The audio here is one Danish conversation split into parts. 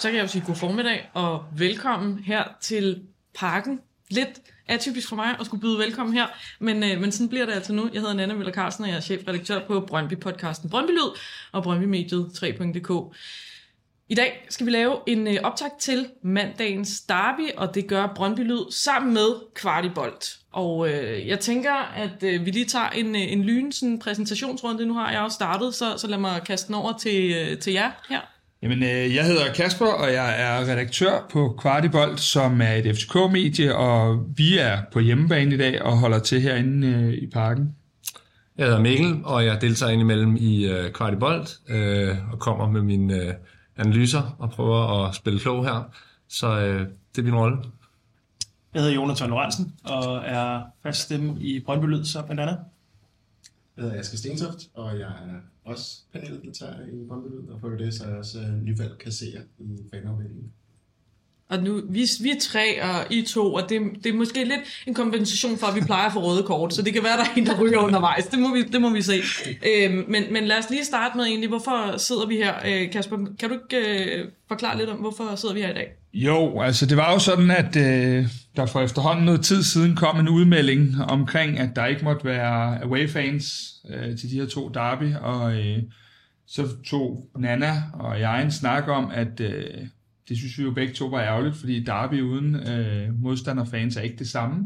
Så kan jeg jo sige god formiddag og velkommen her til Parken. Lidt atypisk for mig at skulle byde velkommen her, men, øh, men sådan bliver det altså nu. Jeg hedder Nana Møller Carlsen, og jeg er chefredaktør på Brøndby-podcasten Brøndby Lyd og Brøndby-mediet 3.dk. I dag skal vi lave en øh, optag til mandagens derby, og det gør Brøndby Lyd sammen med Kvartibolt. Og øh, jeg tænker, at øh, vi lige tager en, øh, en lyn sådan præsentationsrunde. Nu har jeg også startet, så, så lad mig kaste den over til, øh, til jer her. Jamen, øh, jeg hedder Kasper, og jeg er redaktør på Kvartibolt, som er et FCK-medie, og vi er på hjemmebane i dag og holder til herinde øh, i parken. Jeg hedder Mikkel, og jeg deltager indimellem i øh, Kvartibolt, øh, og kommer med mine øh, analyser og prøver at spille klog her. Så øh, det er min rolle. Jeg hedder Jonathan Lorentzen og er fast stemme i Brøndby Lyd, så blandt andet. Jeg hedder Asger Stentoft, og jeg er også paneldeltager i Brøndby Lyd, og på det så er jeg også uh, nyvalgt kasserer i fanafdelingen. Og nu, vi, vi er tre, og I to, og det, det er måske lidt en kompensation for, at vi plejer at få røde kort, så det kan være, der er en, der ryger undervejs. Det må vi, det må vi se. Øhm, men, men lad os lige starte med egentlig, hvorfor sidder vi her? Øh, Kasper, kan du ikke øh, forklare lidt om, hvorfor sidder vi her i dag? Jo, altså det var jo sådan, at øh, der for efterhånden noget tid siden kom en udmelding omkring, at der ikke måtte være away-fans øh, til de her to derby, og øh, så tog Nana og jeg en snak om, at øh, det synes vi jo begge to var ærgerligt, fordi derby uden øh, modstanderfans er ikke det samme.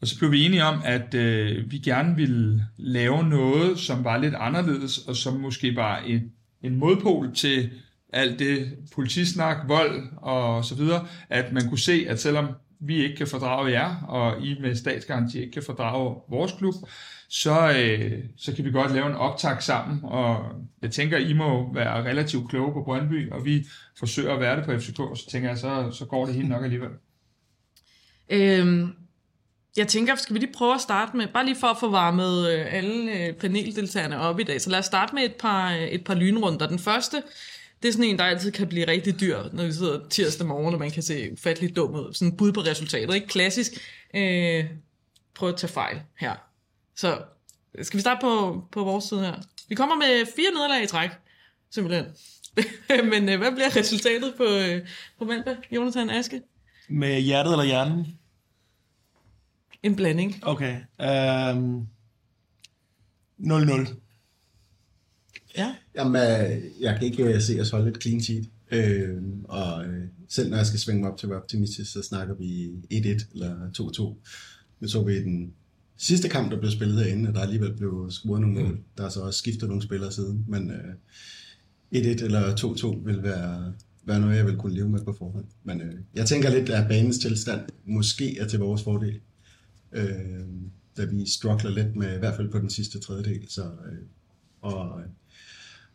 Og så blev vi enige om, at øh, vi gerne ville lave noget, som var lidt anderledes, og som måske var en, en modpol til alt det politisnak, vold og så videre, at man kunne se, at selvom vi ikke kan fordrage jer, og I med statsgaranti ikke kan fordrage vores klub, så, øh, så kan vi godt lave en optag sammen, og jeg tænker, I må være relativt kloge på Brøndby, og vi forsøger at være det på FCK, så tænker jeg, så, så går det helt nok alligevel. Øhm, jeg tænker, skal vi lige prøve at starte med, bare lige for at få varmet øh, alle øh, paneldeltagerne op i dag, så lad os starte med et par, øh, et par lynrunder. Den første, det er sådan en, der altid kan blive rigtig dyr, når vi sidder tirsdag morgen, og man kan se ufatteligt dum ud. Sådan bud på resultatet, ikke? Klassisk. Øh, prøv at tage fejl her. Så skal vi starte på, på vores side her. Vi kommer med fire nederlag i træk, simpelthen. Men øh, hvad bliver resultatet på, øh, på mandag, Jonathan Aske? Med hjertet eller hjernen? En blanding. Okay. Um, 0-0. Ja. Jamen, øh, jeg kan ikke øh, se os holde et clean sheet. Øh, og selv når jeg skal svinge mig op til at være optimistisk, så snakker vi 1-1 eller 2-2. Nu så vi den sidste kamp, der blev spillet herinde, og der alligevel blev scoret nogle mål. Der er så også skiftet nogle spillere siden, men øh, 1-1 eller 2-2 vil være, være noget, jeg vil kunne leve med på forhånd. Men øh, jeg tænker lidt, at banens tilstand måske er til vores fordel. Øh, da vi struggler lidt med, i hvert fald på den sidste tredjedel. Så, øh, og,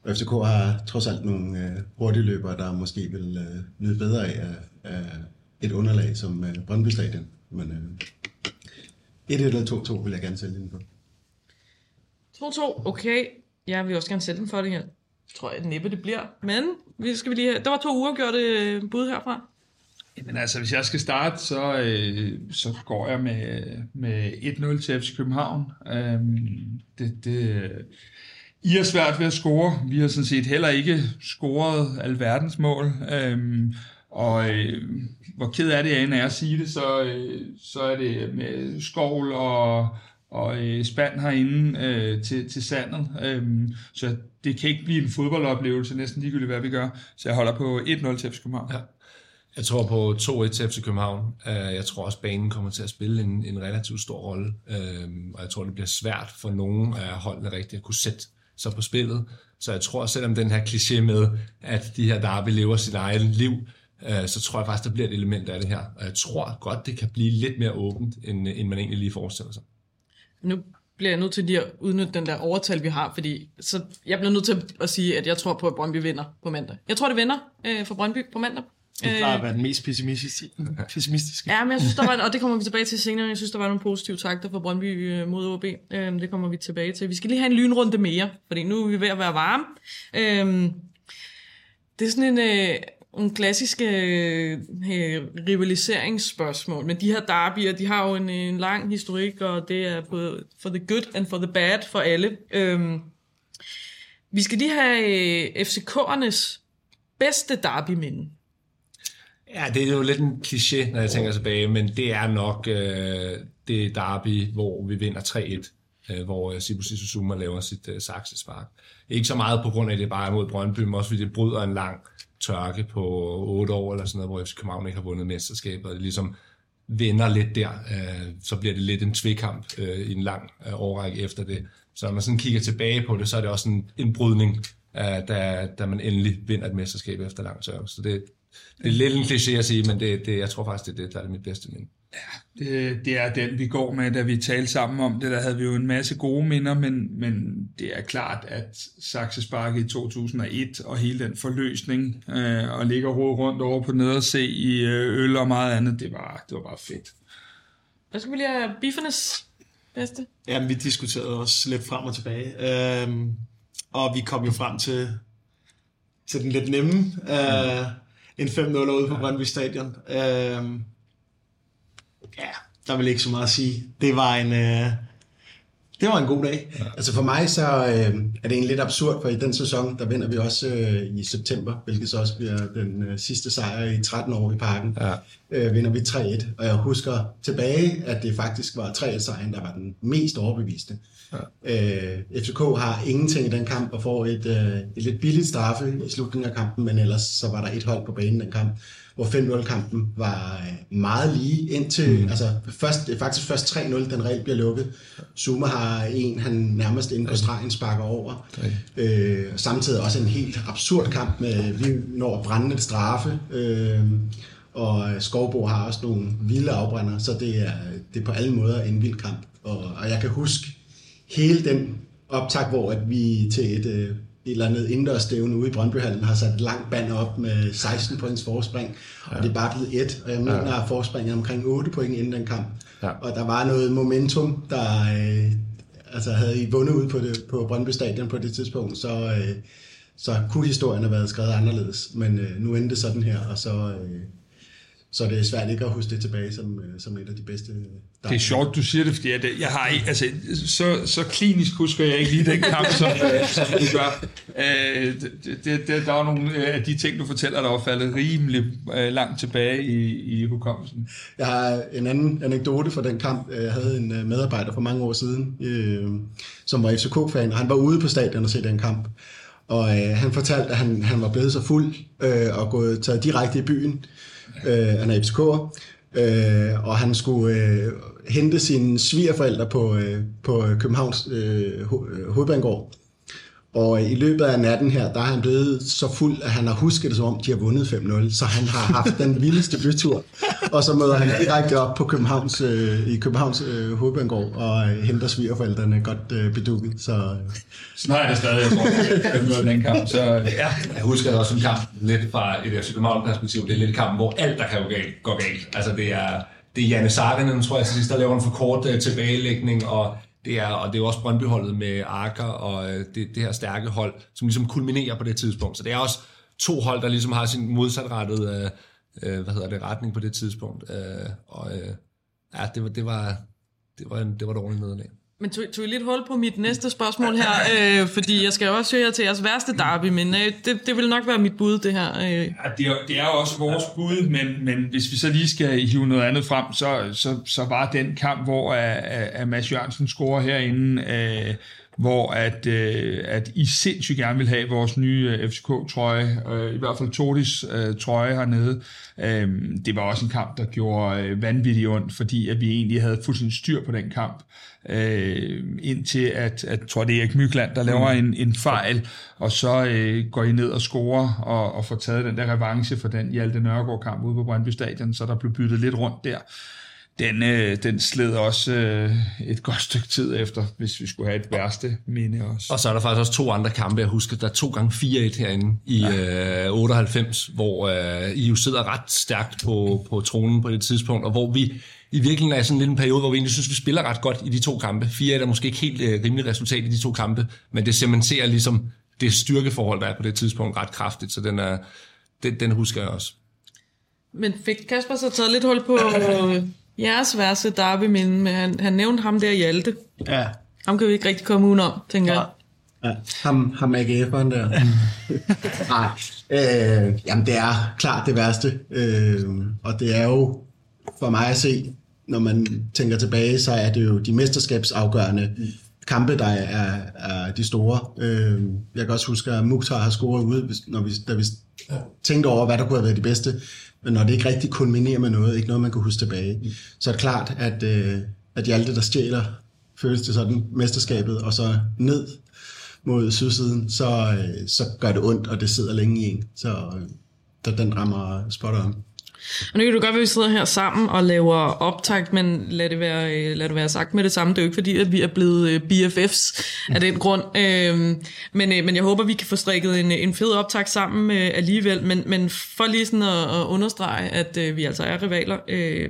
og FCK har trods alt nogle øh, hurtige løbere, der måske vil øh, nyde bedre af, af, af et underlag som øh, Brøndby Stadion. Men øh, 1-1 eller 2-2 vil jeg gerne sælge den på. 2-2, okay. Jeg vil også gerne sætte den for det her. Jeg tror jeg næppe det bliver. Men vi skal vi lige have... der var to uger gjort øh, bud herfra. Jamen altså, hvis jeg skal starte, så, øh, så går jeg med, med 1-0 til FC København. Øhm, det, det, I har svært ved at score. Vi har sådan set heller ikke scoret alverdens mål. Øhm, og øh, hvor ked er det, jeg er at sige det, så, øh, så er det med skovl og, og øh, spand herinde øh, til, til sandet. Øh, så det kan ikke blive en fodboldoplevelse, næsten ligegyldigt hvad vi gør. Så jeg holder på 1-0 til FC København. Ja. Jeg tror på 2-1 til FC København. Øh, jeg tror også, banen kommer til at spille en, en relativt stor rolle. Øh, og jeg tror, det bliver svært for nogen af holdene rigtigt at kunne sætte sig på spillet. Så jeg tror, selvom den her kliché med, at de her derby lever sit eget liv, så tror jeg faktisk, der bliver et element af det her. Og jeg tror godt, det kan blive lidt mere åbent, end, end man egentlig lige forestiller sig. Nu bliver jeg nødt til lige at udnytte den der overtal, vi har, fordi så jeg bliver nødt til at sige, at jeg tror på, at Brøndby vinder på mandag. Jeg tror, det vinder øh, for Brøndby på mandag. Du plejer at være den mest pessimistiske. pessimistiske. Ja, men jeg synes, der var, og det kommer vi tilbage til senere, jeg synes, der var nogle positive takter for Brøndby øh, mod OB. Øhm, det kommer vi tilbage til. Vi skal lige have en lynrunde mere, fordi nu er vi ved at være varme. Øhm, det er sådan en en nogle klassiske øh, øh, rivaliseringsspørgsmål. Men de her derbyer, de har jo en, en lang historik, og det er både for the good and for the bad for alle. Øhm, vi skal lige have øh, FCK'ernes bedste derbyminde. Ja, det er jo lidt en kliché, når jeg tænker tilbage, men det er nok øh, det derby, hvor vi vinder 3-1, øh, hvor øh, Sibu Zuma laver sit øh, saksespark. Ikke så meget på grund af, at det bare er mod Brøndby, men også fordi det bryder en lang tørke på 8 år eller sådan noget, hvor FC København ikke har vundet mesterskabet, og det ligesom vender lidt der, øh, så bliver det lidt en tvekamp øh, i en lang øh, årrække efter det. Så når man sådan kigger tilbage på det, så er det også en, en brydning, øh, da, da man endelig vinder et mesterskab efter lang tørke. Så det, det er lidt en kliché at sige, men det, det, jeg tror faktisk, det er det, der er det mit bedste minde. Det, det er den, vi går med, da vi talte sammen om det. Der havde vi jo en masse gode minder, men, men det er klart, at Saxe i 2001 og hele den forløsning øh, og ligger rundt over på nederse i øh, øl og meget andet, det var, det var bare fedt. Hvad skal vi lige have biffernes bedste? Jamen, vi diskuterede også lidt frem og tilbage. Øhm, og vi kom jo frem til, til den lidt nemme. Øh, en 5-0 ude på Brøndby Stadion. Øhm, ja, der vil ikke så meget at sige. Det var en, øh, det var en god dag. Ja. Altså for mig så øh, er det egentlig lidt absurd, for i den sæson, der vinder vi også øh, i september, hvilket så også bliver den øh, sidste sejr i 13 år i parken. Ja. Øh, vinder vi 3-1, og jeg husker tilbage, at det faktisk var 3-1-sejren, der var den mest overbeviste. Ja. Øh, FCK har ingenting i den kamp og får et, øh, et lidt billigt straffe i slutningen af kampen, men ellers så var der et hold på banen den kamp hvor 5-0-kampen var øh, meget lige indtil, mm. altså først, faktisk først 3-0, den reelt bliver lukket. Zuma har en, han nærmest inde på stregen sparker over. Okay. Øh, samtidig også en helt absurd kamp med, vi når at brænde et straffe, øh, og Skovbo har også nogle vilde afbrænder, så det er, det er på alle måder en vild kamp. Og, og jeg kan huske hele den optag, hvor at vi til et øh, et eller andet indendørsstævne ude i Brøndbyhallen har sat et langt band op med 16 points forspring, ja. og det er bare blevet et, og jeg mener, ja. at forspringet omkring 8 point inden den kamp. Ja. Og der var noget momentum, der øh, altså havde I vundet ud på, det, på Brøndby Stadion på det tidspunkt, så, øh, så kunne historien have været skrevet anderledes. Men øh, nu endte det sådan her, og så, øh, så det er svært ikke at huske det tilbage som, øh, som et af de bedste. Der det er sjovt, du siger det, fordi jeg, jeg har ikke, altså, så, så klinisk husker jeg ikke lige den kamp, som, som du gør. Øh, det, det, der var nogle af de ting, du fortæller, der var faldet rimelig øh, langt tilbage i, i hukommelsen. Jeg har en anden anekdote fra den kamp. Jeg havde en medarbejder for mange år siden, øh, som var FCK-fan, og han var ude på stadion og se den kamp. Og øh, han fortalte, at han, han var blevet så fuld øh, og gået taget direkte i byen, Øh, han er FCK'er. Øh, og han skulle øh, hente sine svigerforældre på, øh, på Københavns øh, øh hovedbanegård. Og i løbet af natten her, der er han blevet så fuld, at han har husket det som om, de har vundet 5-0. Så han har haft den vildeste bytur. Og så møder han direkte op på Københavns, øh, i Københavns øh, hovedbanegård og øh, henter svigerforældrene godt øh, bedukket. Så, øh. Snart er det stadig, jeg tror, den kamp. Så, ja, jeg husker også en kamp lidt fra et FC København perspektiv. Det er lidt en kamp, hvor alt der kan gå galt, går galt. Altså det er, det er Janne Sarkinen, tror jeg, til sidst, der laver en for kort uh, tilbagelægning, og det er, og det er jo også Brøndbyholdet med Arker og øh, det, det her stærke hold, som ligesom kulminerer på det tidspunkt. Så det er også to hold, der ligesom har sin modsatrettede øh, øh hvad hedder det, retning på det tidspunkt. Øh, og øh, ja, det var, det var, det var, en, det var et ordentligt nederlag. Men tog, tog I lidt hul på mit næste spørgsmål her, øh, fordi jeg skal jo også høre til jeres værste derby, men øh, det, det vil nok være mit bud, det her. Øh. Ja, det, er, det er også vores bud, men, men hvis vi så lige skal hive noget andet frem, så, så, så var den kamp, hvor at, at Mads Jørgensen scorer herinde, øh, hvor at, øh, at I sindssygt gerne vil have vores nye øh, FCK-trøje, øh, i hvert fald Tordis øh, trøje hernede. Øh, det var også en kamp, der gjorde øh, vanvittigt ondt, fordi at vi egentlig havde fuldstændig styr på den kamp, øh, indtil at, at tror det er Erik Mykland, der laver mm. en, en fejl, og så øh, går I ned og scorer og, og får taget den der revanche for den Hjalte Nørgaard-kamp ude på Brøndby Stadion, så der blev byttet lidt rundt der den, øh, den sled også øh, et godt stykke tid efter, hvis vi skulle have et værste minde også. Og så er der faktisk også to andre kampe, jeg husker. Der er to gange 4-1 herinde i ja. øh, 98, hvor øh, I jo sidder ret stærkt på, på tronen på det tidspunkt, og hvor vi i virkeligheden er sådan lidt en periode, hvor vi egentlig synes, vi spiller ret godt i de to kampe. 4 er måske ikke helt øh, rimelig resultat i de to kampe, men det cementerer ligesom det styrkeforhold, der er på det tidspunkt ret kraftigt, så den er, den, den husker jeg også. Men fik Kasper så taget lidt hul på øh, jeres værste derby men han, han nævnte ham der Hjalte. Ja. Ham kan vi ikke rigtig komme udenom, tænker jeg. Ja, ham, ham AGF'eren der. Nej, øh, jamen det er klart det værste. Øh, og det er jo for mig at se, når man tænker tilbage, så er det jo de mesterskabsafgørende kampe, der er, er de store. Øh, jeg kan også huske, at Mukhtar har scoret ude, når vi, da vi tænkte over, hvad der kunne have været de bedste. Men når det ikke rigtig kulminerer med noget, ikke noget, man kan huske tilbage, så er det klart, at, øh, at Hjalte, der stjæler, føles det sådan, mesterskabet, og så ned mod sydsiden, så, øh, så gør det ondt, og det sidder længe i en. Så øh, den rammer spot on. Og nu kan du godt være, at vi sidder her sammen og laver optakt, men lad det være, øh, lad det være sagt med det samme. Det er jo ikke fordi, at vi er blevet øh, BFFs af den grund. Øhm, men, øh, men jeg håber, vi kan få strikket en, en fed optakt sammen øh, alligevel. Men, men for lige sådan at, at understrege, at øh, vi altså er rivaler. Øh,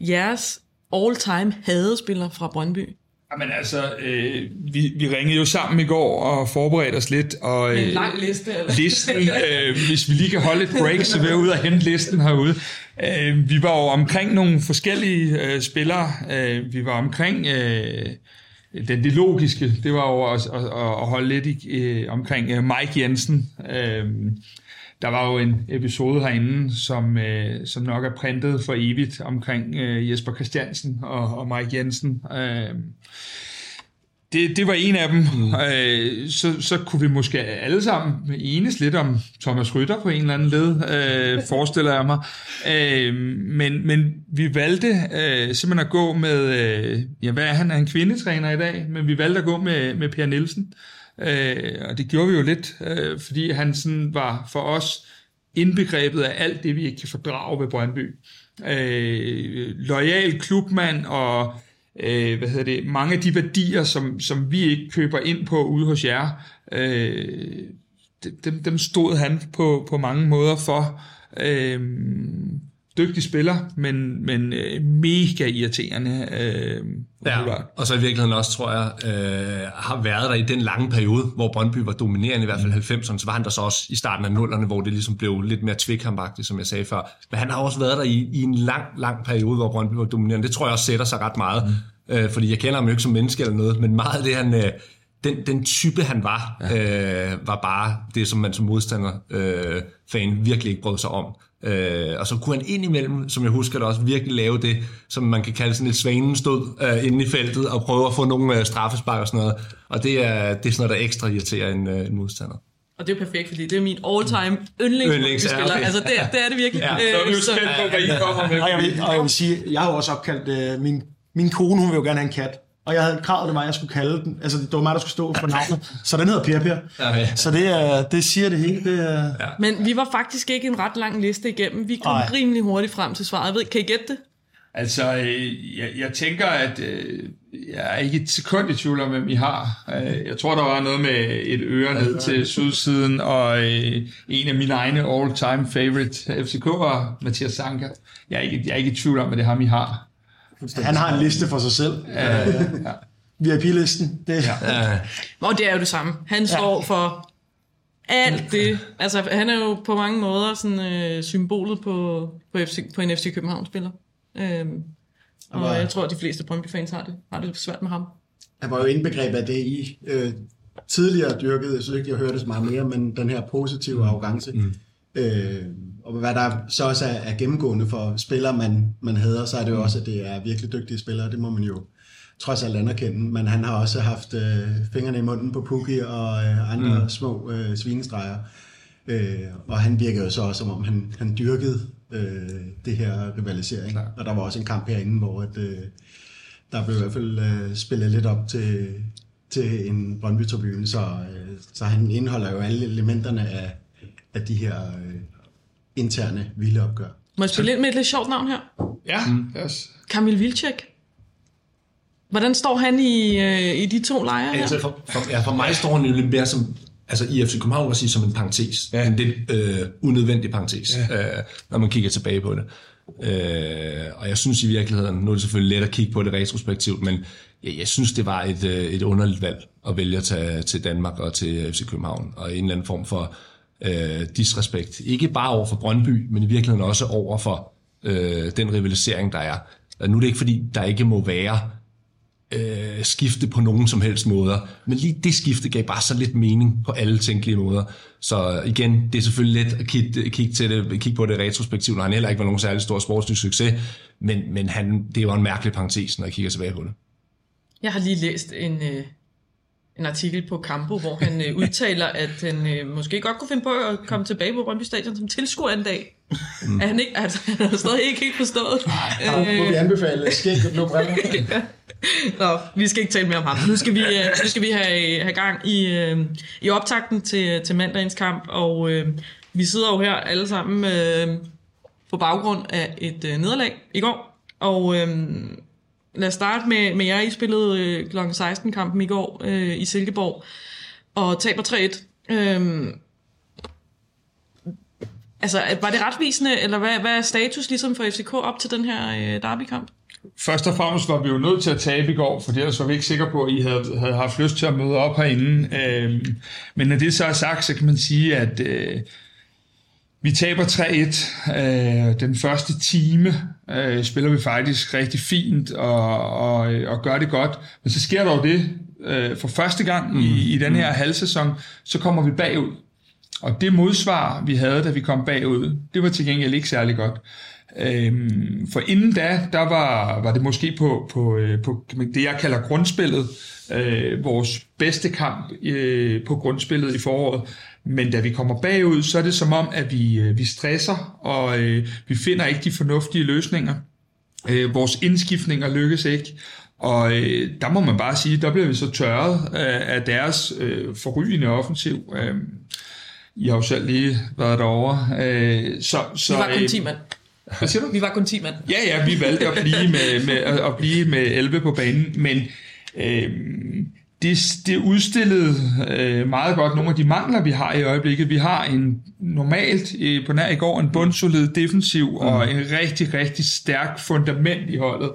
jeres all-time hadespiller fra Brøndby. Jamen altså, øh, vi, vi ringede jo sammen i går og forberedte os lidt. Og, En øh, lang liste, eller? listen, øh, hvis vi lige kan holde et break, så vil jeg ud og hente listen herude. Øh, vi var jo omkring nogle forskellige øh, spillere. Øh, vi var omkring øh, den det logiske, det var jo at, at, at holde lidt i, øh, omkring øh, Mike Jensen. Øh, der var jo en episode herinde, som, øh, som nok er printet for evigt omkring øh, Jesper Christiansen og, og Mike Jensen. Øh, det, det var en af dem. Mm. Øh, så, så kunne vi måske alle sammen enes lidt om Thomas Rytter på en eller anden led, øh, forestiller jeg mig. Øh, men, men vi valgte øh, simpelthen at gå med, øh, ja hvad er han, er en kvindetræner i dag, men vi valgte at gå med, med Per Nielsen. Øh, Øh, og det gjorde vi jo lidt, øh, fordi han sådan var for os indbegrebet af alt det, vi ikke kan fordrage ved Brøndby. Øh, loyal klubmand og øh, hvad hedder det, mange af de værdier, som, som vi ikke køber ind på ude hos jer, øh, dem, dem stod han på, på mange måder for. Øh, dygtig spiller, men, men øh, mega irriterende. Øh, Ja, og så i virkeligheden også, tror jeg, øh, har været der i den lange periode, hvor Brøndby var dominerende, i hvert fald 90'erne, så var han der så også i starten af 0'erne, hvor det ligesom blev lidt mere tvikkampagtigt, som jeg sagde før. Men han har også været der i, i en lang, lang periode, hvor Brøndby var dominerende. Det tror jeg også sætter sig ret meget, mm. øh, fordi jeg kender ham jo ikke som menneske eller noget, men meget af det, han... Øh, den, den type, han var, ja. øh, var bare det, som man som modstander øh, fan virkelig ikke brød sig om. Øh, og så kunne han indimellem, som jeg husker det også, virkelig lave det, som man kan kalde sådan et svanenstød øh, inde i feltet, og prøve at få nogle øh, straffespark og sådan noget. Og det er, det er sådan noget, der ekstra irriterer en, øh, en modstander. Og det er perfekt, fordi det er min all-time yndlings, Yndlings, ja, okay. Altså, det, det er det virkelig. Ja, Så er vi jo Øh, spændt på, hvad I kommer med. Og jeg, vil, og jeg vil sige, jeg har også opkaldt øh, min, min kone, hun vil jo gerne have en kat. Og jeg havde kravet, det var, at jeg skulle kalde den. Altså, det var mig, der skulle stå for navnet. Så den hedder Per Per. Okay. Så det, er, det siger det hele. Det er, ja. Men vi var faktisk ikke en ret lang liste igennem. Vi kom Ej. rimelig hurtigt frem til svaret. Jeg ved, kan I gætte det? Altså, øh, jeg, jeg tænker, at øh, jeg er ikke et sekund i tvivl om, hvem I har. Øh, jeg tror, der var noget med et øre ned til sydsiden, og øh, en af mine egne all-time favorite FCK'ere, Mathias Sanka. Jeg er, ikke, jeg er ikke i tvivl om, at det er ham, I har. Han har en liste for sig selv. Ja, ja. VIP-listen. Det, ja. Og det er jo det samme. Han står for alt det. Altså, han er jo på mange måder sådan, øh, symbolet på, på, FC, på en FC København-spiller. Øhm, og var- jeg tror, at de fleste Brøndby-fans har det, har det svært med ham. Han var jo indbegrebet af det, I øh, tidligere dyrkede. Jeg synes ikke, jeg hørte det så meget mere, men den her positive arrogance. Mm. Øh, og hvad der så også er, er gennemgående for spillere, man, man hader, så er det jo også, at det er virkelig dygtige spillere. Det må man jo trods alt anerkende. Men han har også haft øh, fingrene i munden på Pukki og øh, andre mm. små øh, svinestreger. Øh, og han virkede jo så også, som om han, han dyrkede øh, det her rivalisering. Klar. Og der var også en kamp herinde, hvor at, øh, der blev i hvert fald øh, spillet lidt op til, til en Brøndby-tribune, så, øh, så han indeholder jo alle elementerne af, af de her øh, interne vilde opgør. Må jeg spille ind med et lidt sjovt navn her? Ja, yes. Kamil Vilcek. Hvordan står han i, øh, i de to lejre her? Altså for, for, ja, for mig står han jo lidt mere som, altså i FC København jeg sige som en parentes. Ja. En lidt øh, unødvendig parentes, ja. øh, når man kigger tilbage på det. Øh, og jeg synes i virkeligheden, nu er det selvfølgelig let at kigge på det retrospektivt, men jeg, jeg synes, det var et, øh, et underligt valg at vælge at tage til Danmark og til FC København, og en eller anden form for øh, disrespekt. Ikke bare over for Brøndby, men i virkeligheden også over for øh, den rivalisering, der er. Nu er det ikke fordi, der ikke må være øh, skifte på nogen som helst måder. Men lige det skifte gav bare så lidt mening på alle tænkelige måder. Så igen, det er selvfølgelig let at kigge, kigge, til det, kigge på det retrospektivt, når han heller ikke var nogen særlig stor sportslig succes. Men, men han, det var en mærkelig parentes, når jeg kigger tilbage på det. Jeg har lige læst en, øh, en artikel på Campo, hvor han øh, udtaler, at han øh, måske godt kunne finde på at komme tilbage på Brøndby Stadion som tilskuer en dag. Mm. Er han ikke, altså, han har stadig ikke helt forstået. Øh, må vi anbefale skæg og blå briller? Nå, vi skal ikke tale mere om ham. Nu skal vi, øh, nu skal vi have, have gang i, øh, i optakten til, til mandagens kamp, og øh, vi sidder jo her alle sammen øh, på baggrund af et øh, nederlag i går, og øh, lad os starte med, med jer. I spillede øh, kl. 16-kampen i går øh, i Silkeborg, og taber 3-1. Øh, altså, var det retvisende, eller hvad, hvad er status ligesom for FCK op til den her øh, derbykamp? Først og fremmest var vi jo nødt til at tabe i går, for ellers var vi ikke sikre på, at I havde, havde haft lyst til at møde op herinde. Øh, men når det så er sagt, så kan man sige, at øh, vi taber 3-1. Øh, den første time øh, spiller vi faktisk rigtig fint og, og, og gør det godt. Men så sker der jo det øh, for første gang mm. i, i den her halvsæson, så kommer vi bagud. Og det modsvar, vi havde, da vi kom bagud, det var til gengæld ikke særlig godt. Øhm, for inden da, der var, var det måske på, på, øh, på det, jeg kalder grundspillet, øh, vores bedste kamp øh, på grundspillet i foråret. Men da vi kommer bagud, så er det som om, at vi, øh, vi stresser, og øh, vi finder ikke de fornuftige løsninger. Øh, vores indskiftninger lykkes ikke, og øh, der må man bare sige, der bliver vi så tørret af, af deres øh, forrygende offensiv. Øh, I har jo selv lige været derovre. Øh, så, så, vi var kun 10 mand. Hvad siger du? Vi var kun 10 mand. Ja, ja, vi valgte at blive med, med, at blive med 11 på banen, men øh, det, det udstillede øh, meget godt nogle af de mangler, vi har i øjeblikket. Vi har en normalt øh, på nær i går en bundsolid defensiv mm. og en rigtig, rigtig stærk fundament i holdet.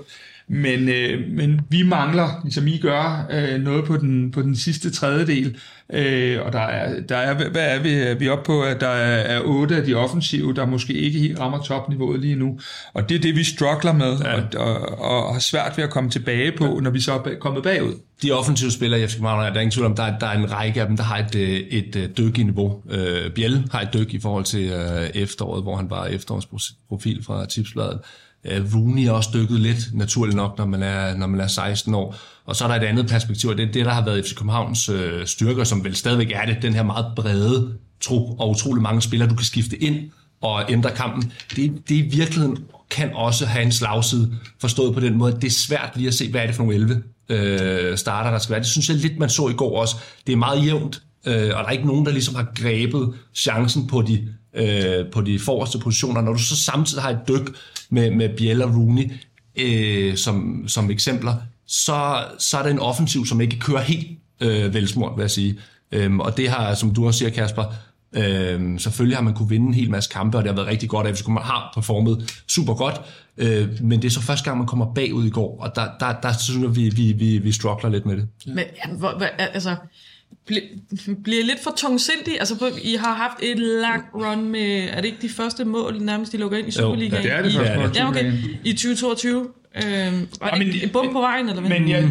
Men, øh, men vi mangler, ligesom I gør, øh, noget på den, på den sidste tredjedel. Øh, og der er, der er, hvad er vi, vi oppe på, at der er, er otte af de offensive, der måske ikke helt rammer topniveauet lige nu. Og det er det, vi struggler med, ja. og, og, og har svært ved at komme tilbage på, ja. når vi så er kommet bagud. De offensive spillere, jeg skal der er ingen tvivl om, der er, der er en række af dem, der har et, et, et dyk i niveau. Øh, Biel har et dyk i forhold til øh, efteråret, hvor han var efterårsprofil fra Tipsbladet. Øh, Øh, Rooney er også dykket lidt, naturligt nok, når man er, når man er 16 år. Og så er der et andet perspektiv, og det er det, der har været FC Københavns øh, styrker, som vel stadigvæk er det, den her meget brede trup og utrolig mange spillere, du kan skifte ind og ændre kampen. Det, det i virkeligheden kan også have en slagside, forstået på den måde, det er svært lige at se, hvad er det for nogle 11 øh, starter, der skal være. Det synes jeg lidt, man så i går også. Det er meget jævnt, øh, og der er ikke nogen, der ligesom har grebet chancen på de, øh, på de forreste positioner. Når du så samtidig har et dyk med, med Biel og Rooney øh, som, som eksempler, så, så er det en offensiv, som ikke kører helt øh, velsmurt, vil jeg sige. Øhm, og det har, som du også siger, Kasper, Øhm, selvfølgelig har man kunne vinde en hel masse kampe, og det har været rigtig godt, at man har performet super godt, øh, men det er så første gang, man kommer bagud i går, og der, der, der synes jeg, vi, vi, vi, vi struggler lidt med det. Men ja, hvor, hvor, altså, bliver lidt for tungsindig. Altså, I har haft et langt run med, er det ikke de første mål, nærmest de lukker ind i Superligaen? Jo, ja, det er det første mål. Ja, okay. I 2022. Øh, var ja, men, en bum på vejen, eller hvad? Men ja,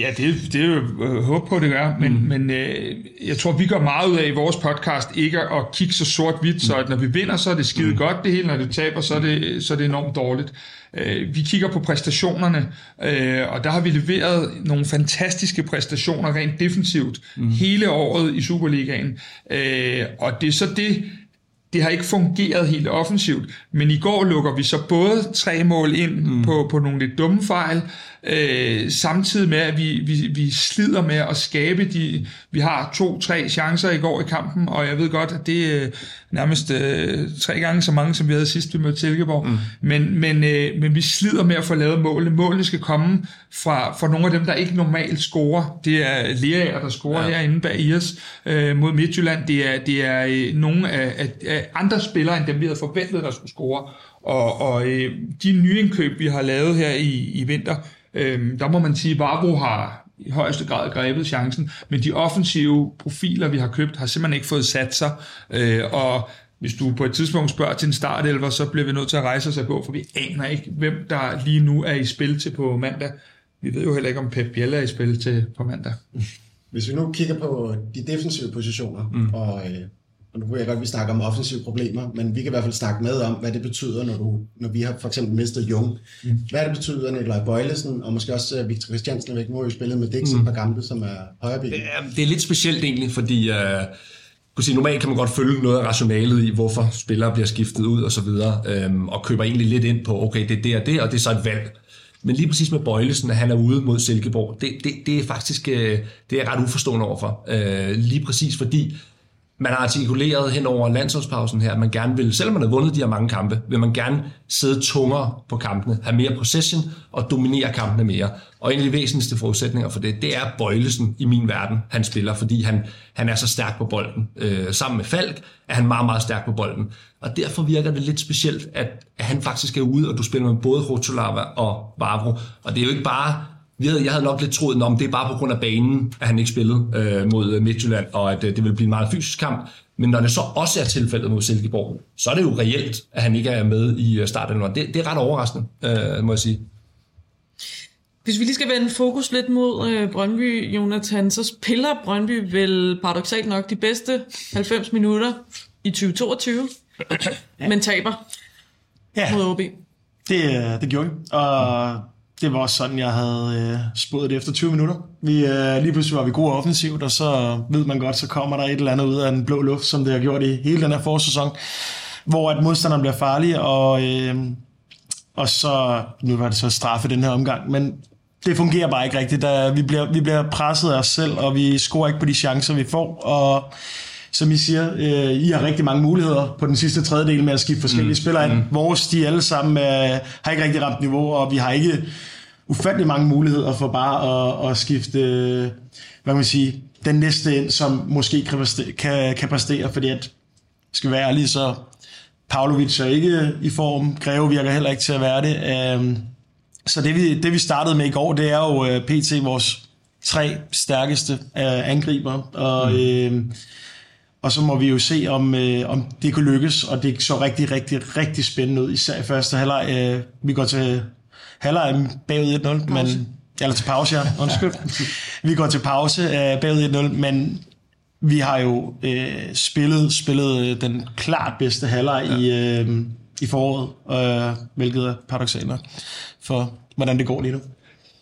ja det, det er jo øh, håb på, det gør. Men, mm. men øh, jeg tror, vi gør meget ud af i vores podcast ikke at kigge så sort-hvidt, så at når vi vinder, så er det skide mm. godt det hele. Når det taber, så er det, så er det enormt dårligt. Øh, vi kigger på præstationerne, øh, og der har vi leveret nogle fantastiske præstationer rent defensivt mm. hele året i Superligaen. Øh, og det er så det, det har ikke fungeret helt offensivt, men i går lukker vi så både tre mål ind mm. på, på nogle lidt dumme fejl, øh, samtidig med, at vi, vi, vi slider med at skabe de... Vi har to-tre chancer i går i kampen, og jeg ved godt, at det er nærmest øh, tre gange så mange, som vi havde sidst, vi mødte Silkeborg. Mm. Men, men, øh, men vi slider med at få lavet målene. Målene skal komme fra, fra nogle af dem, der ikke normalt scorer. Det er Lerager, der scorer ja. herinde bag i os øh, mod Midtjylland. Det er, det er øh, nogle af, af andre spillere, end dem vi havde forventet, der skulle score. Og, og øh, de nye indkøb, vi har lavet her i, i vinter, øh, der må man sige, at Vavro har i højeste grad grebet chancen, men de offensive profiler, vi har købt, har simpelthen ikke fået sat sig, øh, og hvis du på et tidspunkt spørger til en startelver, så bliver vi nødt til at rejse os og gå, for vi aner ikke, hvem der lige nu er i spil til på mandag. Vi ved jo heller ikke, om Pep Biel er i spil til på mandag. Hvis vi nu kigger på de defensive positioner, mm. og, øh, og nu ved jeg godt, at vi snakker om offensive problemer, men vi kan i hvert fald snakke med om, hvad det betyder, når, du, når vi har for eksempel mistet Jung. Mm. Hvad det betyder, Nikolaj Bøjlesen, og måske også uh, Victor Christiansen er væk. Nu har vi spillet med Dix mm. par gamle, som er højre Det er, det er lidt specielt egentlig, fordi... Uh kunne sige, normalt kan man godt følge noget af rationalet i, hvorfor spillere bliver skiftet ud og så videre, øhm, og køber egentlig lidt ind på, okay, det er det og det, og det er så et valg. Men lige præcis med Bøjlesen, at han er ude mod Silkeborg, det, det, det er faktisk øh, det er ret uforstående overfor. Øh, lige præcis fordi man har artikuleret hen over landsholdspausen her, at man gerne vil, selvom man har vundet de her mange kampe, vil man gerne sidde tungere på kampene, have mere possession og dominere kampene mere. Og en af de væsentligste forudsætninger for det, det er bøjlesen i min verden, han spiller, fordi han, han er så stærk på bolden. Øh, sammen med Falk er han meget, meget stærk på bolden. Og derfor virker det lidt specielt, at, at han faktisk er ude, og du spiller med både Rotolava og Vavro. Og det er jo ikke bare jeg havde, jeg havde nok lidt troet, om det er bare på grund af banen, at han ikke spillede øh, mod Midtjylland, og at øh, det vil blive en meget fysisk kamp. Men når det så også er tilfældet mod Silkeborg, så er det jo reelt, at han ikke er med i øh, starten. Det, det er ret overraskende, øh, må jeg sige. Hvis vi lige skal vende fokus lidt mod øh, Brøndby, Jonathan, så spiller Brøndby vel paradoxalt nok de bedste 90 minutter i 2022, ja. men taber ja. mod OB. Det, øh, det gjorde vi, og det var også sådan, jeg havde øh, spået det efter 20 minutter. Vi, øh, lige pludselig var vi gode offensivt, og så ved man godt, så kommer der et eller andet ud af den blå luft, som det har gjort i hele den her forsæson, hvor at modstanderen bliver farlig, og, øh, og så, nu var det så straffe den her omgang, men det fungerer bare ikke rigtigt. Da vi, bliver, vi bliver presset af os selv, og vi scorer ikke på de chancer, vi får, og som I siger, øh, I har rigtig mange muligheder på den sidste tredjedel med at skifte forskellige mm. spillere ind. Mm. Vores, de alle sammen øh, har ikke rigtig ramt niveau, og vi har ikke ufattelig mange muligheder for bare at, at skifte, øh, hvad kan man sige, den næste ind, som måske kan præstere, kan, kan præstere fordi at, skal være ærlig, så Pavlovic er ikke i form, Greve virker heller ikke til at være det. Øh, så det vi, det vi startede med i går, det er jo øh, PT vores tre stærkeste øh, angriber, og mm. øh, og så må vi jo se, om, øh, om det kunne lykkes, og det så rigtig, rigtig, rigtig spændende ud, især i første halvleg. Øh, vi går til halvleg bagud 1-0, men, eller til pause, ja, undskyld. vi går til pause øh, bagud 1-0, men vi har jo øh, spillet, spillet øh, den klart bedste halvleg ja. i, øh, i foråret, øh, hvilket er paradoxalt for, hvordan det går lige nu.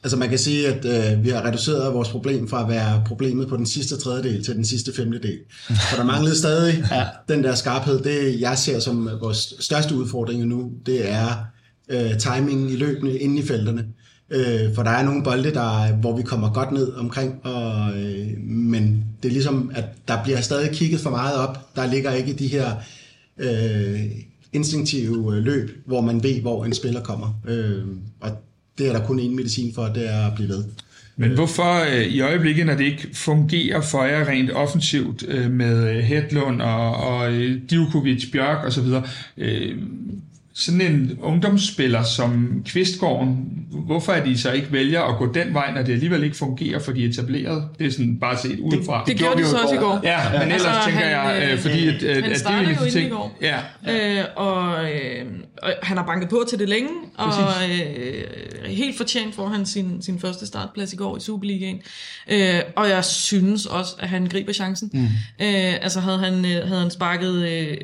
Altså man kan sige, at øh, vi har reduceret vores problem fra at være problemet på den sidste tredjedel til den sidste femtedel. For der manglede stadig ja. den der skarphed. Det jeg ser som vores største udfordring nu, det er øh, timingen i løbende inde i felterne. Øh, for der er nogle bolde, der, hvor vi kommer godt ned omkring, og, øh, men det er ligesom, at der bliver stadig kigget for meget op. Der ligger ikke de her øh, instinktive løb, hvor man ved, hvor en spiller kommer. Øh, og det er der kun én medicin for, det er at blive ved. Men hvorfor øh, i øjeblikket, når det ikke fungerer for jer rent offensivt øh, med øh, Hedlund og, og øh, Divkovic, Bjørk osv., øh, sådan en ungdomsspiller som Kvistgården, hvorfor er de så ikke vælger at gå den vej, når det alligevel ikke fungerer for de etablerede? Det er sådan bare set udefra. Det, det, det gjorde de så også i går. Ja, ja. men ellers altså, tænker han, jeg, øh, fordi at, at, han at startede det er jo ting. i går. Ja. Øh, og, øh, og han har banket på til det længe, og øh, helt fortjent får han sin, sin første startplads i går i Superligaen. Øh, og jeg synes også, at han griber chancen. Mm. Øh, altså havde han, øh, havde han sparket... Øh,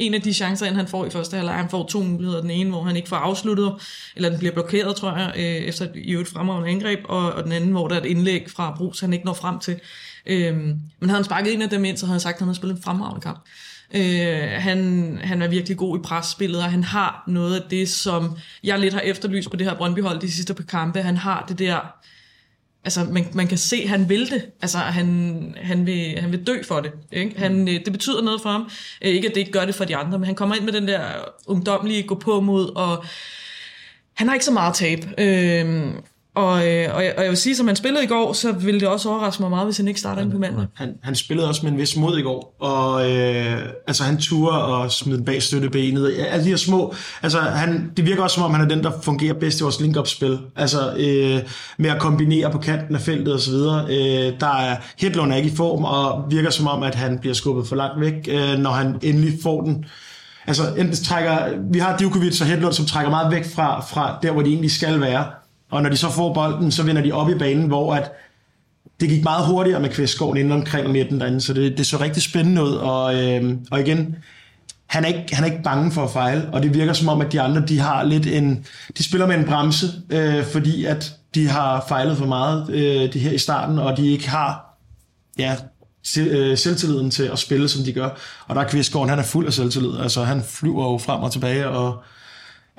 en af de chancer, han får i første halvleg, han får to muligheder. Den ene, hvor han ikke får afsluttet, eller den bliver blokeret, tror jeg, øh, efter et, i et fremragende angreb, og, og den anden, hvor der er et indlæg fra Brugs, han ikke når frem til. Øh, men havde han sparket en af dem ind, så havde han sagt, at han havde spillet en fremragende kamp. Øh, han, han er virkelig god i presspillet, og han har noget af det, som jeg lidt har efterlyst på det her Brøndby-hold de sidste par kampe. Han har det der altså man, man kan se, at han vil det. Altså han, han, vil, han vil dø for det. Ikke? Han, øh, det betyder noget for ham. Øh, ikke at det ikke gør det for de andre, men han kommer ind med den der ungdomlige gå på mod, og han har ikke så meget tab. Øh, Og, øh, og, jeg, og jeg vil sige, som han spillede i går, så ville det også overraske mig meget, hvis han ikke starter ind på mandag. Han, han spillede også med en vis mod i går, og øh, altså han turde og smide den bag støttebenet. Alle de her små, altså han, det virker også som om, han er den, der fungerer bedst i vores link-up-spil. Altså øh, med at kombinere på kanten af feltet osv. Øh, der er Hedlund er ikke i form, og virker som om, at han bliver skubbet for langt væk, øh, når han endelig får den. Altså, enten trækker, vi har Djokovic og Hedlund, som trækker meget væk fra, fra der, hvor de egentlig skal være. Og når de så får bolden, så vender de op i banen, hvor at det gik meget hurtigere med Kvistgården inden omkring midten derinde, så det, det så rigtig spændende ud. Og, øh, og igen, han er, ikke, han er ikke bange for at fejle, og det virker som om, at de andre, de har lidt en, de spiller med en bremse, øh, fordi at de har fejlet for meget øh, det her i starten, og de ikke har ja, øh, selvtilliden til at spille, som de gør. Og der er Kvistgården, han er fuld af selvtillid. Altså, han flyver jo frem og tilbage, og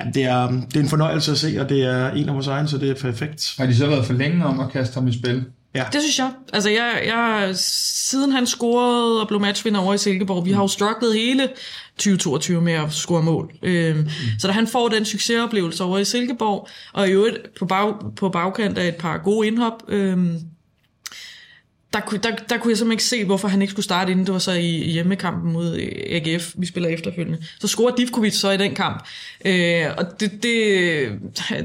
jamen, det, er, det er en fornøjelse at se, og det er en af vores egne, så det er perfekt. Har de så været for længe om at kaste ham i spil? Ja. Det synes jeg. Altså, jeg, jeg, siden han scorede og blev matchvinder over i Silkeborg, vi har jo strugglet hele 2022 med at score mål. Øhm, mm. Så da han får den succesoplevelse over i Silkeborg, og i øvrigt på, bag, på bagkant af et par gode indhop, øhm, der, kunne- der, der kunne jeg simpelthen ikke se, hvorfor han ikke skulle starte inden. Det var så i, hjemmekampen mod øh, AGF, vi spiller efterfølgende. Så scorer Divkovic så i den kamp. Øh, og det, det,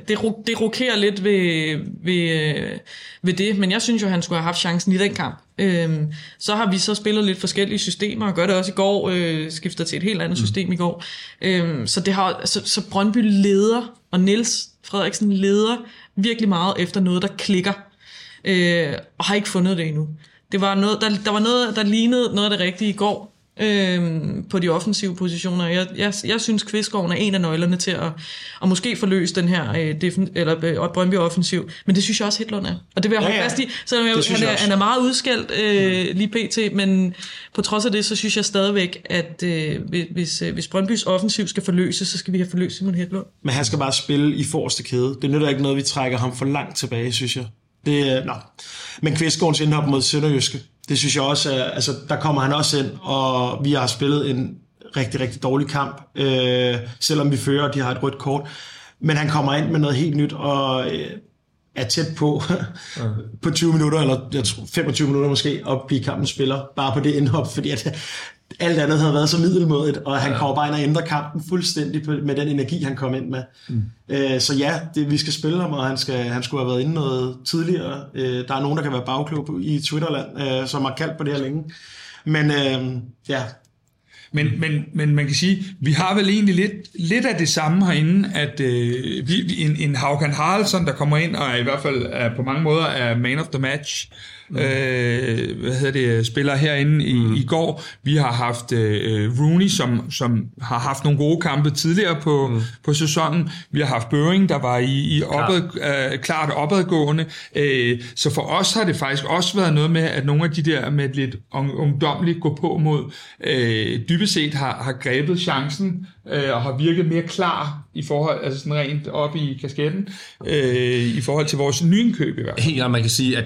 det, det rokerer lidt ved, ved, øh, ved det, men jeg synes jo, han skulle have haft chancen i den kamp. Øh, så har vi så spillet lidt forskellige systemer, og gør det også i går, øh, skifter til et helt andet system i går. Øh, så, det har, så, så Brøndby leder, og Niels Frederiksen leder virkelig meget efter noget, der klikker øh, og har ikke fundet det endnu. Det var noget, der, der var noget, der lignede noget af det rigtige i går øh, på de offensive positioner. Jeg, jeg, jeg synes, Kvistgården er en af nøglerne til at, at måske få løst den her øh, defen, eller, øh, Brøndby offensiv. Men det synes jeg også, Hedlund er. Og det vil jeg holde Ja, ja, fast i. Selvom jeg, han, jeg er, også. han er meget udskældt øh, lige pt. Men på trods af det, så synes jeg stadigvæk, at øh, hvis, øh, hvis Brøndbys offensiv skal forløses, så skal vi have forløst Simon Hedlund. Men han skal bare spille i forreste kæde. Det nytter ikke noget, vi trækker ham for langt tilbage, synes jeg. Det, er- nå. Men Kvistgårdens indhop mod Sønderjyske, det synes jeg også, er, altså der kommer han også ind, og vi har spillet en rigtig, rigtig dårlig kamp, øh, selvom vi fører, og de har et rødt kort. Men han kommer ind med noget helt nyt, og øh, er tæt på, på 20 minutter, eller jeg tror, 25 minutter måske, at blive kampens spiller, bare på det indhop, fordi at alt andet havde været så middelmådigt, og han kommer bare ind og ændrer kampen fuldstændig på, med den energi, han kom ind med. Mm. Øh, så ja, det, vi skal spille ham, og han, skal, han skulle have været inde noget tidligere. Øh, der er nogen, der kan være bagklog på, i Twitterland, øh, som har kaldt på det her længe. Men øh, ja, Men, men, men man kan sige, vi har vel egentlig lidt, lidt af det samme herinde, at øh, vi, vi- en, en Haukan Haraldsson, der kommer ind, og er i hvert fald er på mange måder er man of the match, mm. øh, hvad hedder det, spiller herinde i, mm. i går. Vi har haft øh, Rooney, som, som har haft nogle gode kampe tidligere på, mm. på sæsonen. Vi har haft Børing, der var i, i opad, øh, klart opadgående. Øh, så for os har det faktisk også været noget med, at nogle af de der med et lidt ung- ungdomligt gå på mod, øh, dybest set har, har grebet chancen øh, og har virket mere klar i forhold, altså sådan rent op i kasketten, øh, i forhold til vores nyindkøb i hvert fald. Helt klart, man kan sige, at